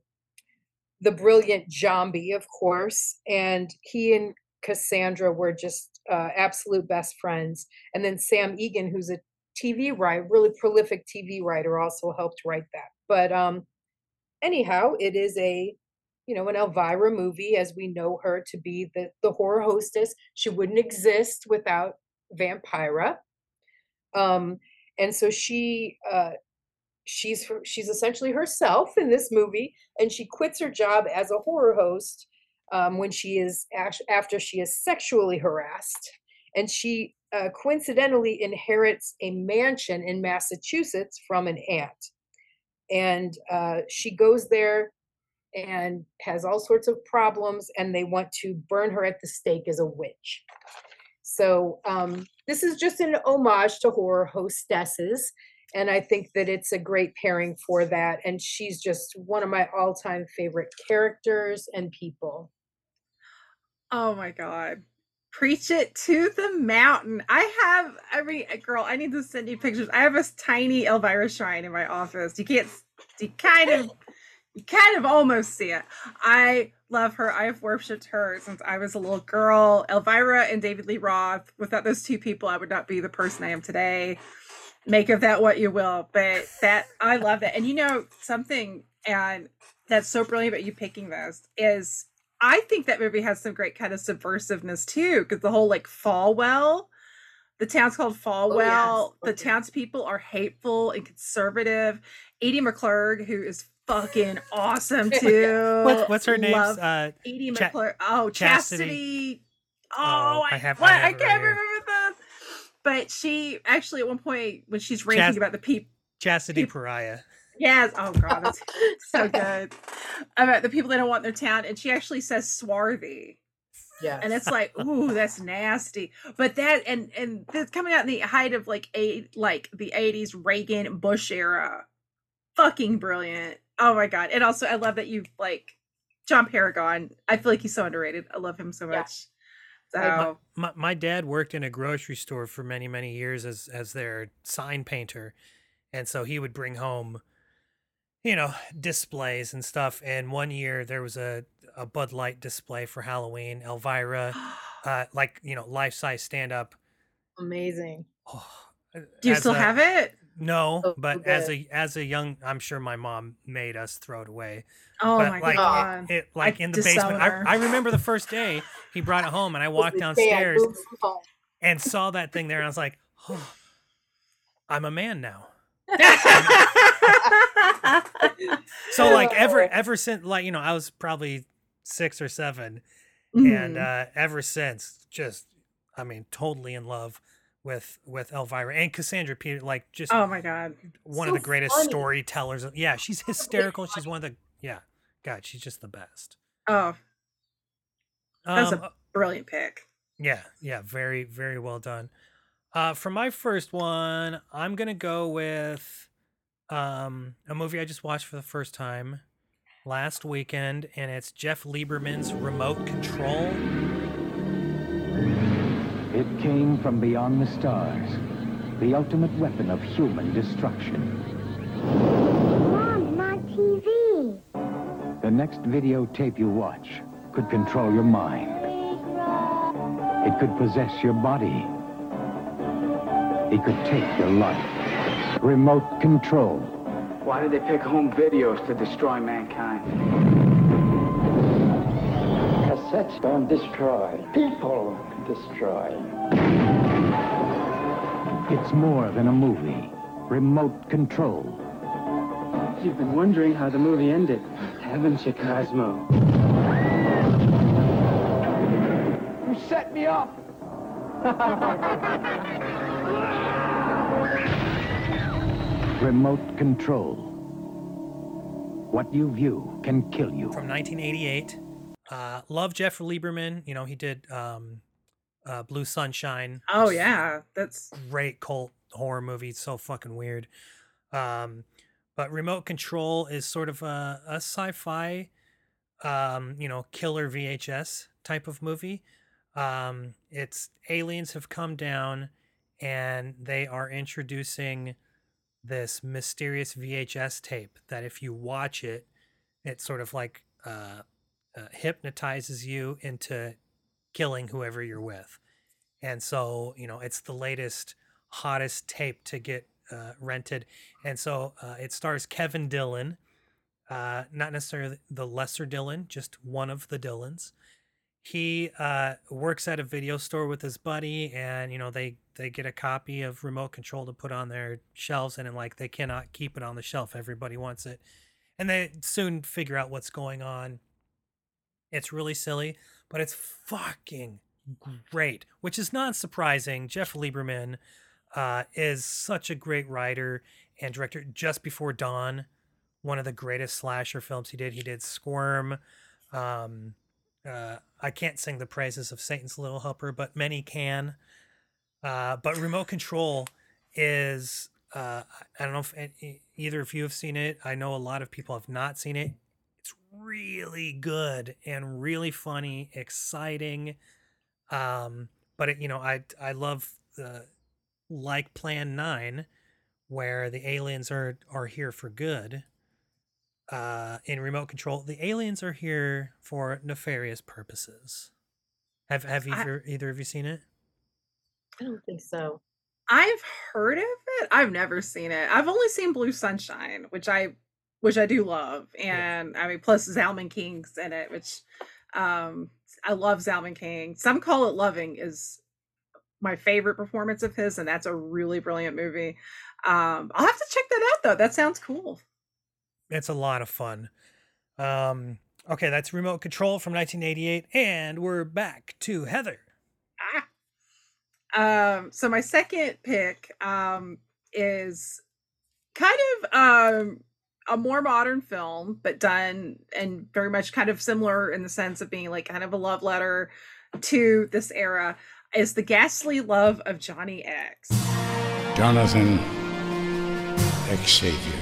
the brilliant Jambi, of course. And he and Cassandra were just uh, absolute best friends. And then Sam Egan, who's a TV writer, really prolific TV writer, also helped write that. But um, anyhow, it is a you know an Elvira movie, as we know her to be the the horror hostess. She wouldn't exist without Vampira. Um and so she uh she's she's essentially herself in this movie and she quits her job as a horror host um when she is after she is sexually harassed. And she uh, coincidentally inherits a mansion in massachusetts from an aunt. And uh, she goes there and has all sorts of problems and they want to burn her at the stake as a witch so um, this is just an homage to horror hostesses. And I think that it's a great pairing for that. And she's just one of my all time favorite characters and people. oh my god. Preach it to the mountain. I have every girl. I need to send you pictures. I have a tiny Elvira shrine in my office. You can't. You kind of. You kind of almost see it. I love her. I have worshipped her since I was a little girl. Elvira and David Lee Roth. Without those two people, I would not be the person I am today. Make of that what you will. But that I love that. And you know something. And that's so brilliant about you picking this is I think that movie has some great kind of subversiveness too, because the whole like Falwell, the town's called Falwell. Oh, the townspeople are hateful and conservative. Edie McClurg, who is fucking awesome too. What, what's her name? Uh, Edie Cha- McClurg. Oh, Chastity. Chastity. Oh, Oh, I I, have- I what? have I, can't here. remember that. But she actually at one point when she's ranting Chas- about the people Chastity Pariah. Yes. Oh god, that's so good. About the people they don't want in their town, and she actually says swarthy. Yeah. And it's like, ooh, that's nasty. But that and and that's coming out in the height of like eight like the 80s Reagan Bush era. Fucking brilliant. Oh my god. And also I love that you like John Paragon. I feel like he's so underrated. I love him so much. My, So my, my dad worked in a grocery store for many many years as as their sign painter, and so he would bring home, you know, displays and stuff. And one year there was a a Bud Light display for Halloween. Elvira, uh, like you know, life size stand up. Amazing. do you still have it? No, Oh, but as a as a young, I'm sure my mom made us throw it away. Oh but my like, god. It, like I in the basement. I. I remember the first day he brought it home, and I walked I downstairs home. and saw that thing there, and I was like, oh, I'm a man now. So like ever ever since like you know I was probably six or 7 and Mhm. uh ever since just I mean totally in love with with Elvira and Cassandra Peter like just oh my god. one so of the greatest funny. storytellers. Yeah, she's hysterical. She's one of the yeah. God, she's just the best. Oh, that's Um, a brilliant pick. Yeah, yeah, very, very well done. Uh, for my first one, I'm gonna go with um, a movie I just watched for the first time last weekend, and it's Jeff Lieberman's Remote Control. It came from beyond the stars, the ultimate weapon of human destruction. Mom, my TV. The next videotape you watch could control your mind. It could possess your body. It could take your life. Remote control. Why did they pick home videos to destroy mankind? Cassettes don't destroy. People destroy. It's more than a movie. Remote control. You've been wondering how the movie ended, haven't you, Cosmo? You set me up! Remote control. What you view can kill you. from 1988. Uh, love Jeff Lieberman. You know, he did um, uh, Blue Sunshine. Oh yeah, that's great cult horror movie. So fucking weird. Um, but Remote Control is sort of a, a sci-fi, um, you know, killer VHS type of movie. Um, it's aliens have come down and they are introducing this mysterious VHS tape that if you watch it, it sort of like uh, uh, hypnotizes you into killing whoever you're with. And so, you know, it's the latest, hottest tape to get uh, rented. And so uh, it stars Kevin Dillon, uh, not necessarily the lesser Dillon, just one of the Dillons. He uh, works at a video store with his buddy, and you know they they get a copy of Remote Control to put on their shelves, and, and like they cannot keep it on the shelf. Everybody wants it, and they soon figure out what's going on. It's really silly, but it's fucking great, which is not surprising. Jeff Lieberman uh, is such a great writer and director. Just Before Dawn, one of the greatest slasher films he did. He did Squirm. Um, uh, I can't sing the praises of Satan's Little Helper, but many can. Uh, but Remote Control is, uh, I don't know if either of you have seen it. I know a lot of people have not seen it. Really good and really funny, exciting. Um, but it, you know, I I love the like Plan Nine, where the aliens are are here for good. Uh, in remote control, the aliens are here for nefarious purposes. Have have I- either either of you seen it? I don't think so. I've heard of it. I've never seen it. I've only seen Blue Sunshine, which I which I do love. And I mean, plus Zalman King's in it, which um I love Zalman King. Some call it loving is my favorite performance of his, and that's a really brilliant movie. Um, I'll have to check that out though. That sounds cool. It's a lot of fun. Um, okay, that's Remote Control from 1988, and we're back to Heather. Ah. Um, so my second pick um is kind of um a more modern film, but done and very much kind of similar in the sense of being like kind of a love letter to this era. Is the ghastly love of Johnny X. Jonathan Xavier,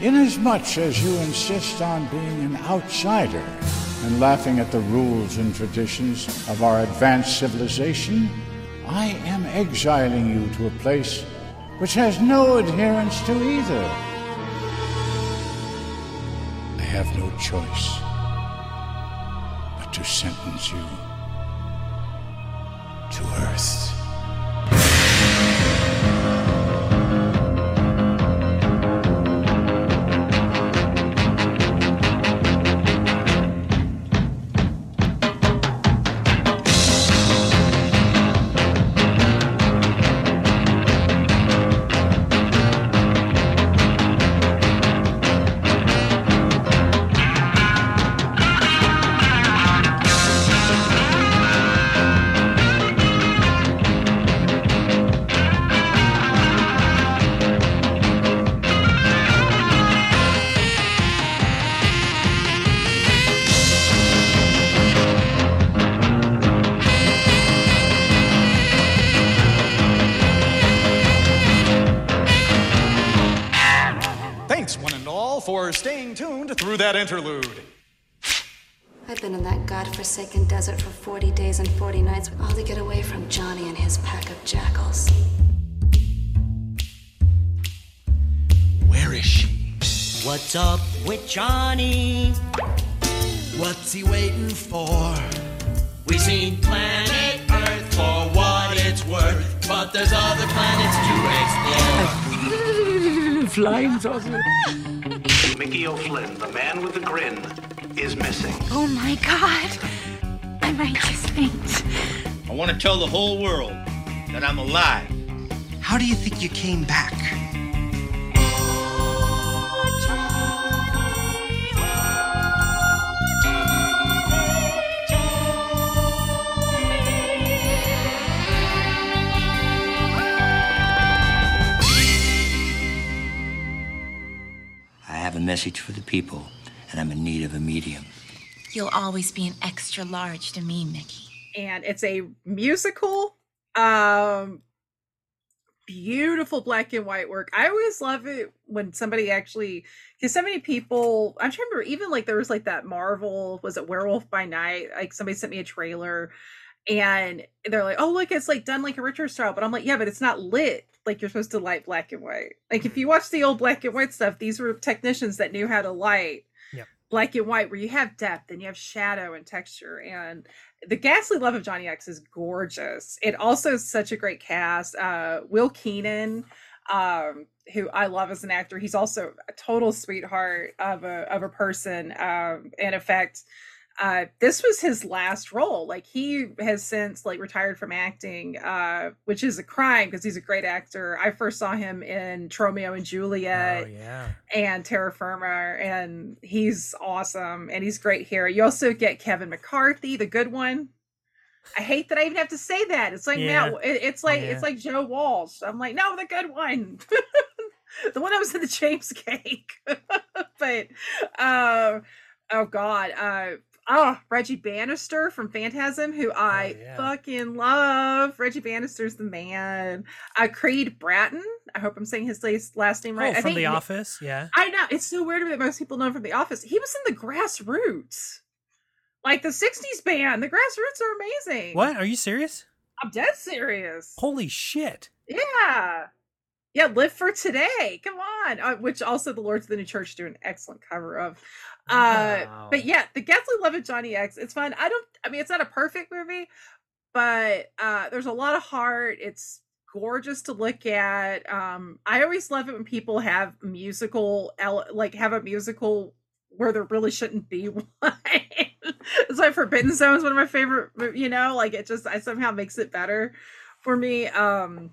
inasmuch as you insist on being an outsider and laughing at the rules and traditions of our advanced civilization, I am exiling you to a place which has no adherence to either. Have no choice but to sentence you to Earth. That interlude. I've been in that godforsaken desert for 40 days and 40 nights, all to get away from Johnny and his pack of jackals. Where is she? What's up with Johnny? What's he waiting for? We've seen planet Earth for what it's worth, but there's other planets to explore. Flying saucer. Mickey O'Flynn, the man with the grin, is missing. Oh my god. I might just faint. I want to tell the whole world that I'm alive. How do you think you came back? Message for the people, and I'm in need of a medium. You'll always be an extra large to me, Mickey. and it's a musical um beautiful black and white work i always love it when somebody actually because so many people I'm trying to remember even like there was like that marvel was it werewolf by night like somebody sent me a trailer and they're like oh look it's like done like a richard style but i'm like yeah but it's not lit like you're supposed to light black and white. Like if you watch the old black and white stuff these were technicians that knew how to light Yep. black and white where you have depth and you have shadow and texture. And the ghastly love of johnny x is gorgeous. It also is such a great cast. Uh will keenan um who i love as an actor he's also a total sweetheart of a of a person um in effect uh this was his last role like he has since like retired from acting uh which is a crime because he's a great actor i first saw him in Tromeo and juliet Oh yeah. and Terror Firmer, and he's awesome, and he's great here. You also get Kevin McCarthy, the good one. I hate that I even have to say that. It's like Yeah. now, it- it's like Yeah. it's like Joe Walsh. I'm like, no, the good one, the one that was in the James Cake. but, uh, oh god, uh, oh Reggie Bannister from Phantasm, who I yeah. fucking love. Reggie Bannister's the man. Uh, Creed Bratton. I hope I'm saying his last last name right. Oh, from The Office, yeah. I know it's so weird that most people know him from The Office. He was in the Grassroots, like the '60s band. The Grassroots are amazing. What? Are you serious? I'm dead serious. Holy shit! Yeah, yeah. Live for today. Come on. Uh, which also the Lords of the New Church do an excellent cover of. Uh, Wow. but yeah, the Ghastly Love of Johnny X. It's fun. I don't. I mean, it's not a perfect movie, but uh, there's a lot of heart. It's gorgeous to look at. Um, I always love it when people have musical, like have a musical where there really shouldn't be one. it's like Forbidden Zone is one of my favorite. You know, like it just I somehow makes it better for me. Um,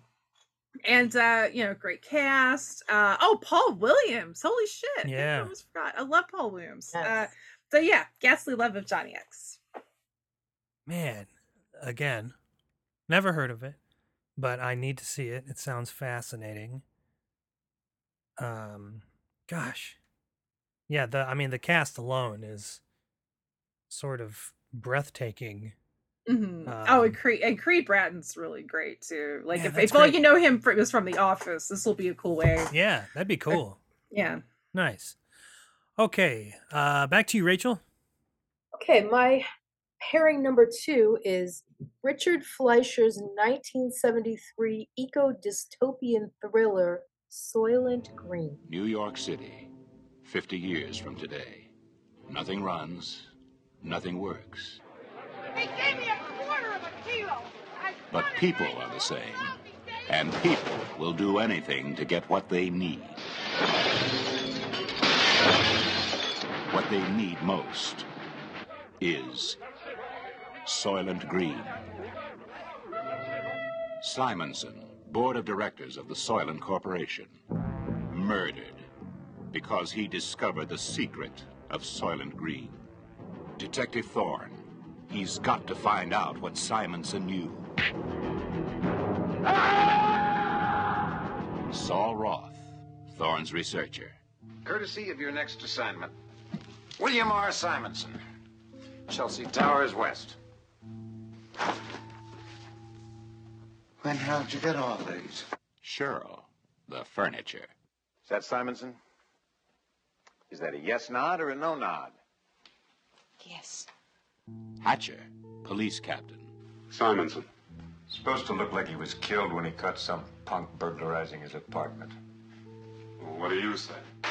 and uh, you know, great cast. Uh, oh, Paul Williams. Holy shit! I Yeah. almost forgot. I love Paul Williams. Uh, so yeah, Ghastly Love of Johnny X. Man, again, never heard of it, but I need to see it. It sounds fascinating. Um, gosh, yeah. The I mean, the cast alone is sort of breathtaking. Hmm oh, and Um, Creed and Creed Bratton's really great too. Like Yeah, if, that's if all you know him from, was from The Office, this will be a cool way. Yeah, that'd be cool. Yeah. Nice. Okay, uh, back to you, Rachel. Okay, my pairing number two is Richard Fleischer's 1973 eco dystopian thriller Soylent Green. New York City, 50 years from today. Nothing runs, nothing works. They gave me a quarter of a kilo. I But people are the same. And people will do anything to get what they need. What they need most is Soylent Green. Simonson, board of directors of the Soylent Corporation, murdered because he discovered the secret of Soylent Green. Detective Thorne, he's got to find out what Simonson knew. Sol Roth, Thorne's researcher. Courtesy of your next assignment, William R. Simonson, Chelsea Towers West. When how'd you get all these? Cheryl, the furniture. Is that Simonson? Is that a yes nod or a no nod? Yes. Hatcher, police captain. Simonson. Supposed to look like he was killed when he caught some punk burglarizing his apartment. what do you say? It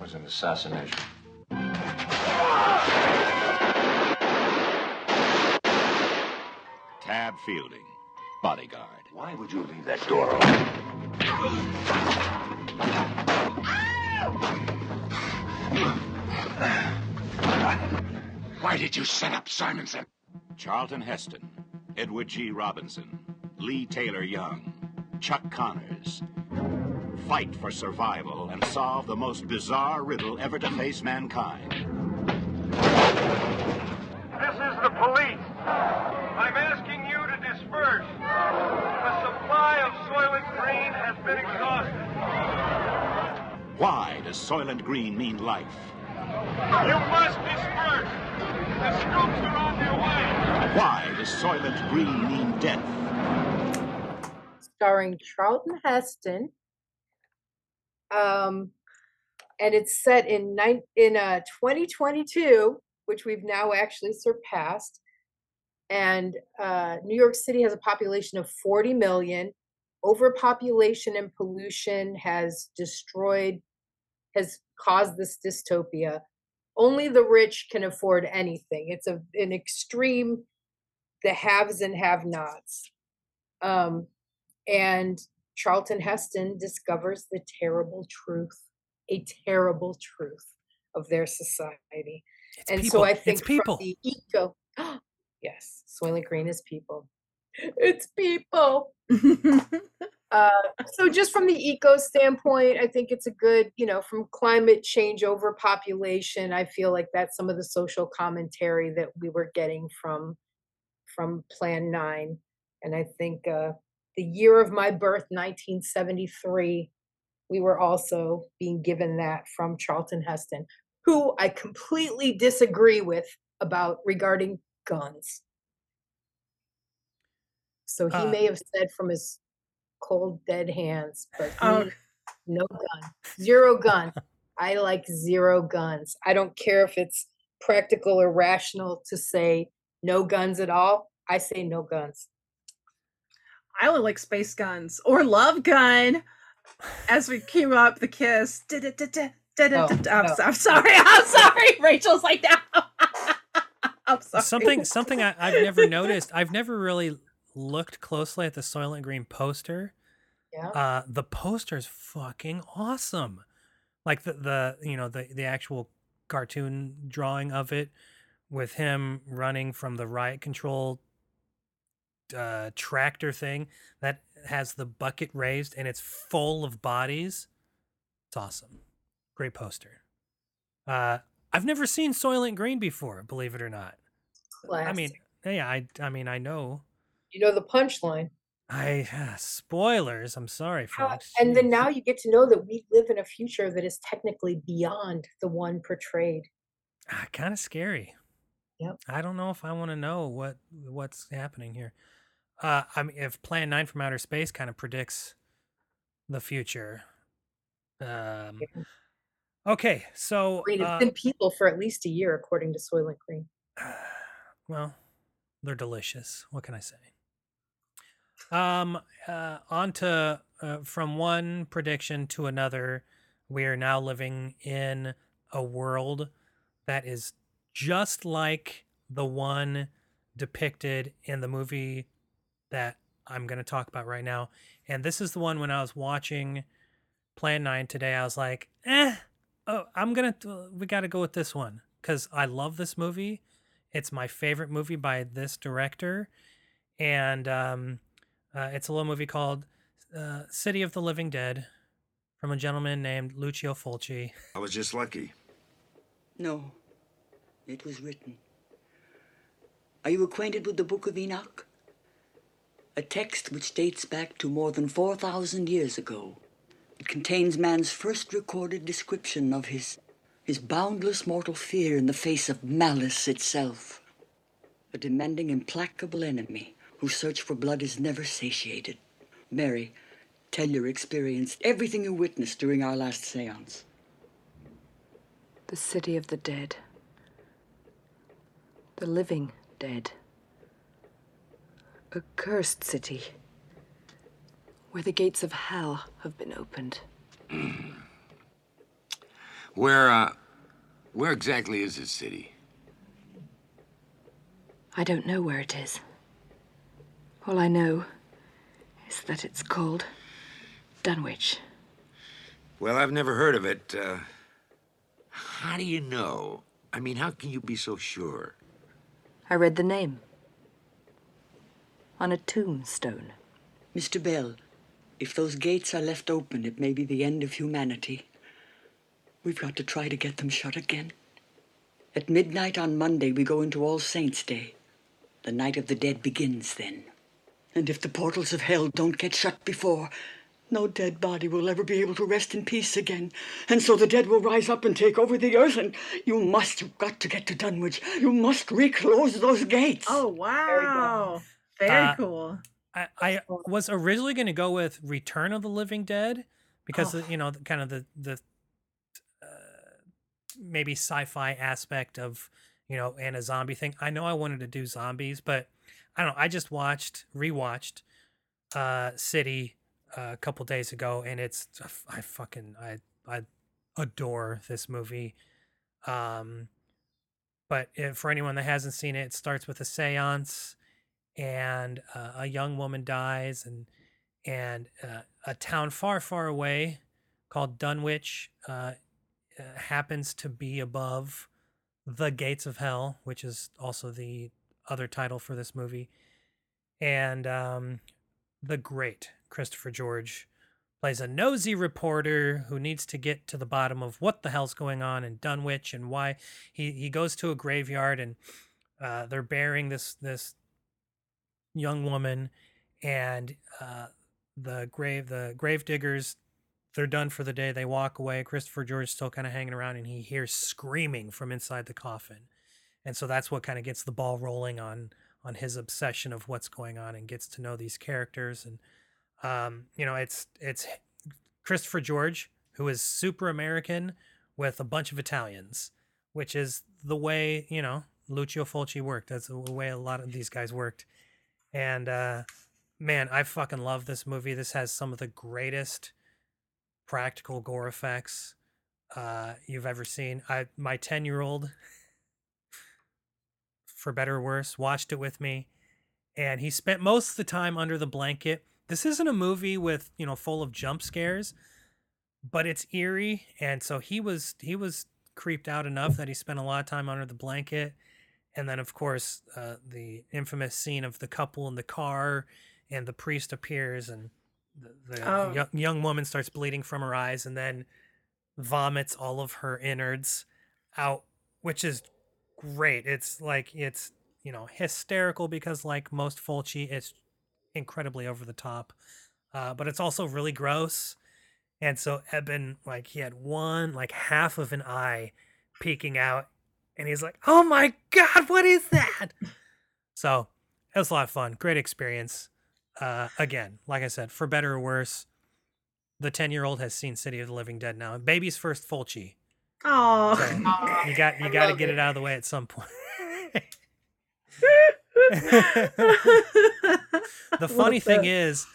was an assassination. Tab Fielding, bodyguard. Why would you leave that door open? Why did you set up Simonson? Charlton Heston, Edward G. Robinson, Leigh Taylor Young, Chuck Connors. Fight for survival and solve the most bizarre riddle ever to face mankind. This is the police. I'm asking you to disperse. The supply of Soylent Green has been exhausted. Why does Soylent Green mean life? You must disperse. Why does Soylent Green mean death? starring Charlton Heston. Um, and it's set in in uh, 2022, which we've now actually surpassed. And uh, New York City has a population of 40 million. Overpopulation and pollution has destroyed, has caused this dystopia. Only the rich can afford anything. It's a, an extreme, the haves and have-nots. Um, and Charlton Heston discovers the terrible truth, a terrible truth of their society. and people. so I It's think people. from the eco, yes, Soylent Green is people. It's people. uh, so just from the eco standpoint, I think it's a good, you know, from climate change overpopulation, I feel like that's some of the social commentary that we were getting from from Plan 9. And I think uh, the year of my birth, 1973, we were also being given that from Charlton Heston, who I completely disagree with about regarding guns. So he Uh, may have said from his cold, dead hands, but Oh. me, no gun, zero gun. I like zero guns. I don't care if it's practical or rational to say no guns at all. I say no guns. I only like space guns or love gun. As we came up, the kiss. I'm, no. I'm sorry. I'm sorry. Rachel's like that. I'm sorry. Something something I, I've never noticed. I've never really looked closely at the Soylent Green poster, Yeah. uh, the poster is fucking awesome. Like the the you know the the actual cartoon drawing of it with him running from the riot control uh, tractor thing that has the bucket raised and it's full of bodies. It's awesome. Great poster. Uh, I've never seen Soylent Green before, believe it or not. I mean, yeah, I I mean I know. You know the punchline. I spoilers. I'm sorry, folks. and then now you get to know that we live in a future that is technically beyond the one portrayed. ah, kind of scary. Yep. I don't know if I want to know what what's happening here. Uh, I mean, if Plan Nine from Outer Space kind of predicts the future. Um, okay, so I mean, it's uh, been people for at least a year, according to Soylent Green. well, they're delicious. What can I say? Um, uh, on to uh, from one prediction to another. We are now living in a world that is just like the one depicted in the movie that I'm going to talk about right now. And this is the one when I was watching Plan 9 today, I was like, eh, oh, I'm going to, we got to go with this one because I love this movie. It's my favorite movie by this director. And um, uh, it's a little movie called uh, City of the Living Dead from a gentleman named Lucio Fulci. I was just lucky. No, it was written. Are you acquainted with the Book of Enoch? A text which dates back to more than 4,000 years ago. It contains man's first recorded description of his, his boundless mortal fear in the face of malice itself. A demanding, implacable enemy whose search for blood is never satiated. Mary, tell your experience, everything you witnessed during our last seance. The city of the dead. The living dead. A cursed city. Where the gates of hell have been opened. Where, uh, where exactly is this city? I don't know where it is. All I know is that it's called Dunwich. Well, I've never heard of it. Uh, how do you know? I mean, how can you be so sure? I read the name on a tombstone. Mr. Bell, if those gates are left open, it may be the end of humanity. We've got to try to get them shut again. At midnight on Monday, we go into All Saints' Day. The night of the dead begins then. And if the portals of hell don't get shut before, no dead body will ever be able to rest in peace again. And so the dead will rise up and take over the earth. And you must, you've got to get to Dunwich. You must reclose those gates. Oh wow. Very Uh, cool. I, I was originally going to go with Return of the Living Dead because of, you know the, kind of the the uh, maybe sci-fi aspect of you know and a zombie thing. I know I wanted to do zombies, but I don't know. I just watched rewatched uh, City uh, a couple days ago, and it's I fucking I I adore this movie. Um, but if, for anyone that hasn't seen it, it starts with a séance and uh, a young woman dies and and uh, a town far far away called Dunwich uh, uh, happens to be above the gates of hell which is also the other title for this movie and um, the great Christopher George plays a nosy reporter who needs to get to the bottom of what the hell's going on in Dunwich and why. He, he goes to a graveyard and uh, they're burying this this young woman and uh, the grave the grave diggers they're done for the day they walk away christopher george is still kind of hanging around and he hears screaming from inside the coffin and so that's what kind of gets the ball rolling on on his obsession of what's going on and gets to know these characters and um, you know it's it's christopher george who is super american with a bunch of italians which is the way you know lucio fulci worked that's the way a lot of these guys worked and uh, man, I fucking love this movie. This has some of the greatest practical gore effects uh, you've ever seen. I my ten year old, for better or worse, watched it with me, and he spent most of the time under the blanket. This isn't a movie with you know full of jump scares, but it's eerie, and so he was he was creeped out enough that he spent a lot of time under the blanket. And then, of course, uh, the infamous scene of the couple in the car, and the priest appears, and the, the Oh. young, young woman starts bleeding from her eyes, and then vomits all of her innards out, which is great. It's like it's you know hysterical because like most Fulci, it's incredibly over the top, uh, but it's also really gross. And so Eben, like he had one, like half of an eye peeking out, and he's like, "Oh my god, what is that?" So it was a lot of fun, great experience. Uh, again, like I said, for better or worse, the ten-year-old has seen City of the Living Dead now. Baby's first Fulci. Oh, So you got you got to get it. it out of the way at some point. the funny thing that. is,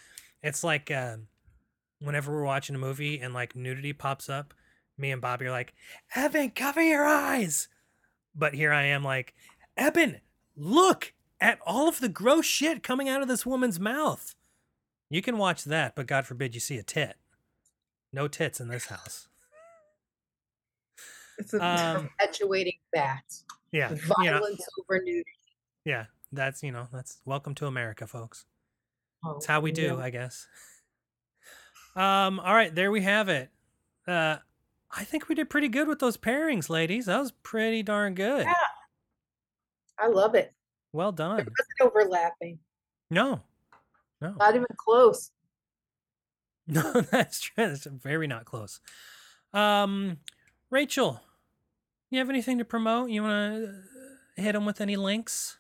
it's like um, whenever we're watching a movie and like nudity pops up, me and Bobby are like, "Evan, cover your eyes," but here I am like, "Evan, look at all of the gross shit coming out of this woman's mouth." You can watch that, but God forbid you see a tit. No tits in this house. It's a, Um, Perpetuating that. yeah, Violence over nudity. yeah. That's you know, that's welcome to America, folks. Oh, That's how we do, yeah. I guess. Um, all right, there we have it. Uh I think we did pretty good with those pairings, ladies. That was pretty darn good. Yeah. I love it. Well done. It wasn't overlapping. No. No. Not even close. No, that's true. That's very not close. Um Rachel, you have anything to promote? You want to hit them with any links?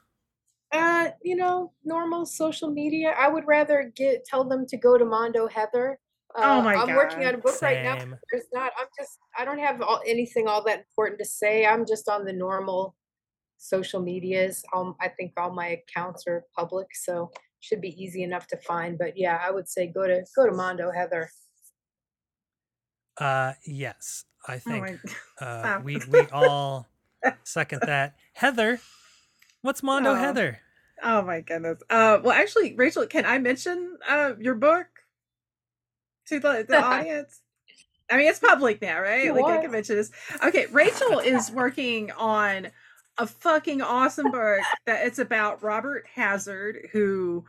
Uh, you know, normal social media. I would rather get tell them to go to Mondo Heather. Uh, Oh my I'm working on a book right now. Same. There's not. I'm just. I don't have all, anything all that important to say. I'm just on the normal social medias. Um, I think all my accounts are public, so should be easy enough to find. But yeah, I would say go to go to Mondo Heather. Uh yes. I Oh think my- uh we we all second that. Heather, what's Mondo Oh. Heather? Oh my goodness. Uh, well, actually, Rachel, can I mention uh your book to the, the audience? I mean, it's public now, right? It like I can mention this. Okay, Rachel is working on a fucking awesome book that it's about Robert Hazard, who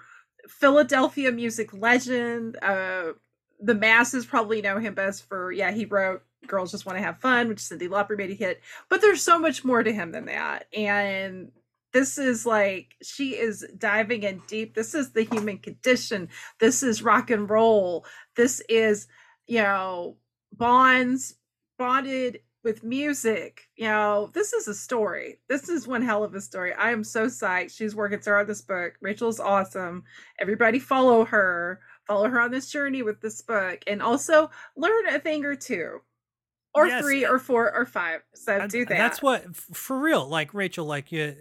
Philadelphia music legend. Uh, the masses probably know him best for yeah, he wrote "Girls Just Want to Have Fun," which Cyndi Lauper made a hit. But there's so much more to him than that, and this is like she is diving in deep. This is the human condition. This is rock and roll. This is you know bonds bonded with music. You know, this is a story. This is one hell of a story. I am so psyched. She's working on this book. Rachel's awesome. Everybody follow her. Follow her on this journey with this book, and also learn a thing or two, or Yes, three, uh, or four, or five. So And- do that. That's what for real. Like Rachel, like you,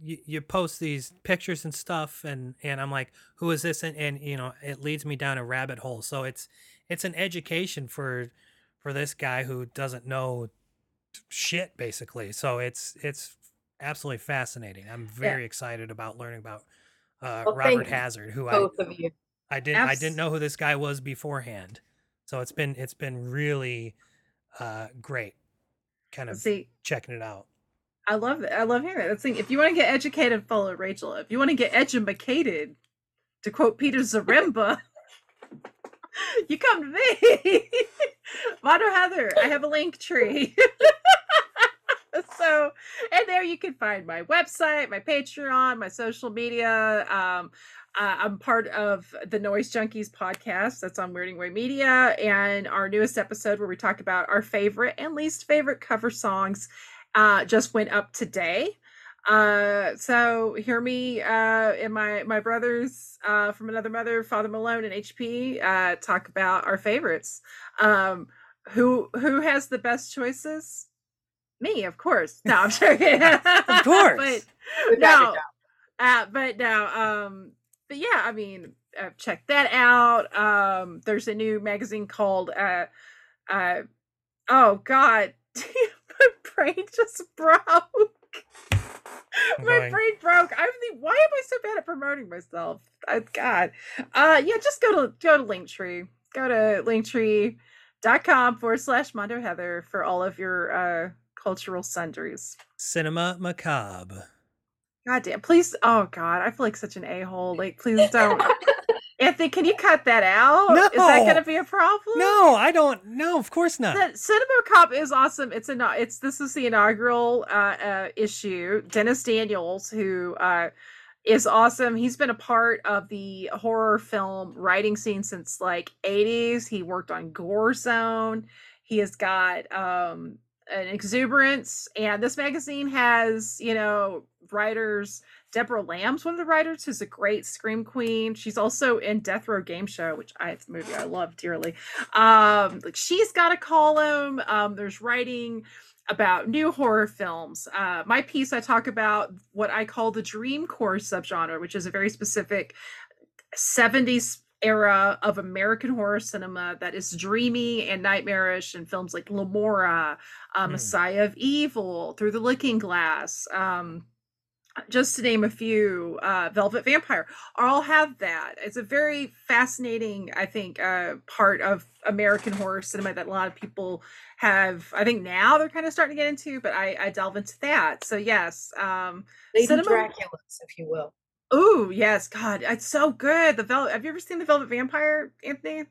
you, you post these pictures and stuff, and and I'm like, who is this? And and you know, it leads me down a rabbit hole. So it's it's an education for for this guy who doesn't know shit basically. So it's it's absolutely fascinating. I'm very excited about learning about uh, Well, Robert Hazard, who both I of you. I didn't I didn't know who this guy was beforehand. So it's been it's been really uh great kind of See, checking it out. I love it. I love hearing that. That's. If you want to get educated, follow Rachel. If you want to get edumacated, to quote Peter Zaremba, you come to me. Mondo Heather, I have a link tree. so, and there you can find my website, my Patreon, my social media. Um, uh, I'm part of the Noise Junkies podcast that's on Weirding Way Media, and our newest episode where we talk about our favorite and least favorite cover songs uh, just went up today. Uh, so hear me uh, and my my brothers uh, from another mother, Father Malone and HP, uh, talk about our favorites. Um, who who has the best choices? Me, of course. No, I'm joking. of course. but no, uh, but no. Um, but yeah, I mean, uh, check that out. Um, there's a new magazine called uh, uh, oh God, my brain just broke. My brain broke. I'm the. Why am I so bad at promoting myself? Oh, God. Uh, yeah, just go to go to Linktree. Go to linktree.com forward slash Mondo Heather for all of your uh cultural sundries. Cinema Macabre. God damn. Please. Oh God, I feel like such an a hole. Like, please don't. Anthony, can you cut that out? Is that going to be a problem? No, I don't. No, of course not. The Cinema Cop is awesome. It's a it's this is the inaugural uh, uh, issue. Dennis Daniels, who uh, is awesome. He's been a part of the horror film writing scene since like 80s. He worked on Gore Zone. He has got um, an exuberance, and this magazine has you know writers. Debra Lamb's one of the writers, who's a great scream queen. She's also in Death Row Game Show, which I it's movie I love dearly. Um, like she's got a column. Um, there's writing about new horror films. Uh, my piece, I talk about what I call the dreamcore subgenre, which is a very specific 70s era of American horror cinema that is dreamy and nightmarish and films like Lemora, uh, Messiah of Evil, Through the Looking Glass, um, just to name a few, uh, Velvet Vampire, all have that. It's a very fascinating, I think, uh, part of American horror cinema that a lot of people have. I think now they're kind of starting to get into, but I, I delve into that. So yes, um, Lady cinema- Draculas, if you will. Oh yes, God, it's so good. The Velvet. Have you ever seen the Velvet Vampire, Anthony?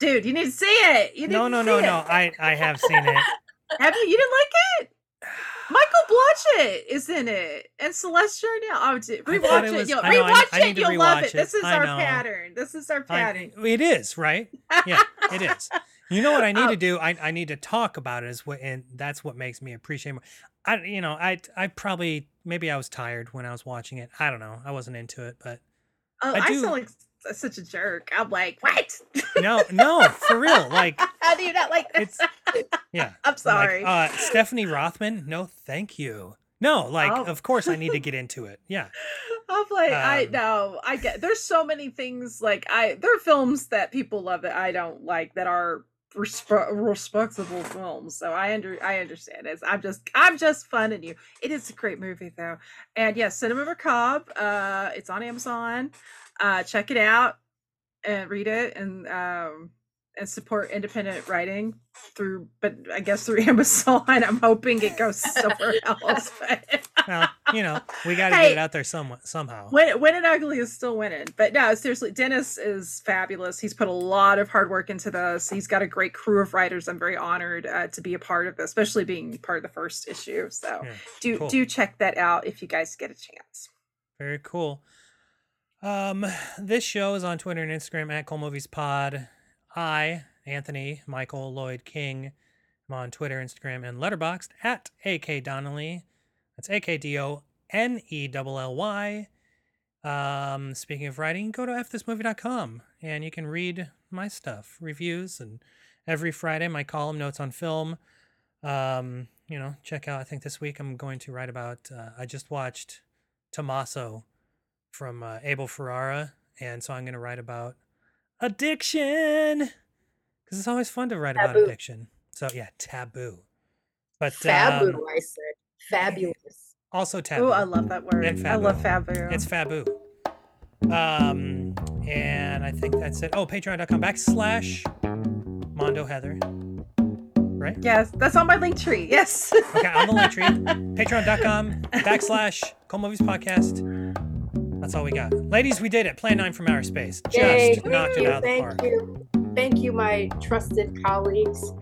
Dude, you need to see it. You need No, no, no, it. no. I I have seen it. Have you? You didn't like it? Michael Blodgett is in it, and Celeste Jordan. Oh, dude, I rewatch it it. was- You'll I know, I- rewatch I it. to You'll love it. it. This is I our pattern. This is our I- pattern. it is right. Yeah, it is. You know what I need to oh. do? I, I need to talk about it. Is what, and that's what makes me appreciate. More. I you know I I probably maybe I was tired when I was watching it. I don't know. I wasn't into it, but Oh, I I, sound like such a jerk. I'm like, what? no, no, for real. Like How do you not like this? yeah. I'm like, sorry. uh, Stephanie Rothman. No, thank you. No, like Oh. of course I need to get into it. Yeah. I'm like, I Um, know, I get. There's so many things like I. There are films that people love that I don't like that are resp- respectable films. So I under I understand it. I'm just I'm just funning you. It is a great movie though, and yes, Cinema Macabre. Uh, it's on Amazon. Uh, check it out and read it and um and support independent writing through but i guess through amazon i'm hoping it goes somewhere else but Well, you know, we got to Hey. get it out there some somehow. Win and Ugly is still winning. But no, seriously, Dennis is fabulous. He's put a lot of hard work into this. He's got a great crew of writers. I'm very honored uh, to be a part of this, especially being part of the first issue. So Yeah, do cool. do check that out if you guys get a chance. Very cool. Um, this show is on Twitter and Instagram at Cult Movies Pod. I, Anthony Michael Lloyd King, I'm on Twitter, Instagram, and Letterboxd at AK Donelly. That's A K D O N E L L Y. Um, speaking of writing, go to fthismovie.com and you can read my stuff, reviews, and every Friday my column notes on film. Um, you know, check out. I think this week I'm going to write about. Uh, I just watched Tommaso from uh, Abel Ferrara, and so I'm going to write about addiction because it's always fun to write about addiction. So yeah, taboo. But taboo, um, I said. Fabulous. also taboo. Oh, I love that word. I love Fabu. It's Fabu. Um, and I think that's it. Oh, patreon.com backslash Mondo Heather. Right? Yes, that's on my link tree. Yes. Okay, on the link tree. Patreon.com backslash Cult Movies Podcast. That's all we got. Ladies, we did it. Plan 9 from outer space. Just Yay. knocked Thank it out of the Thank park. you. Thank you, my trusted colleagues.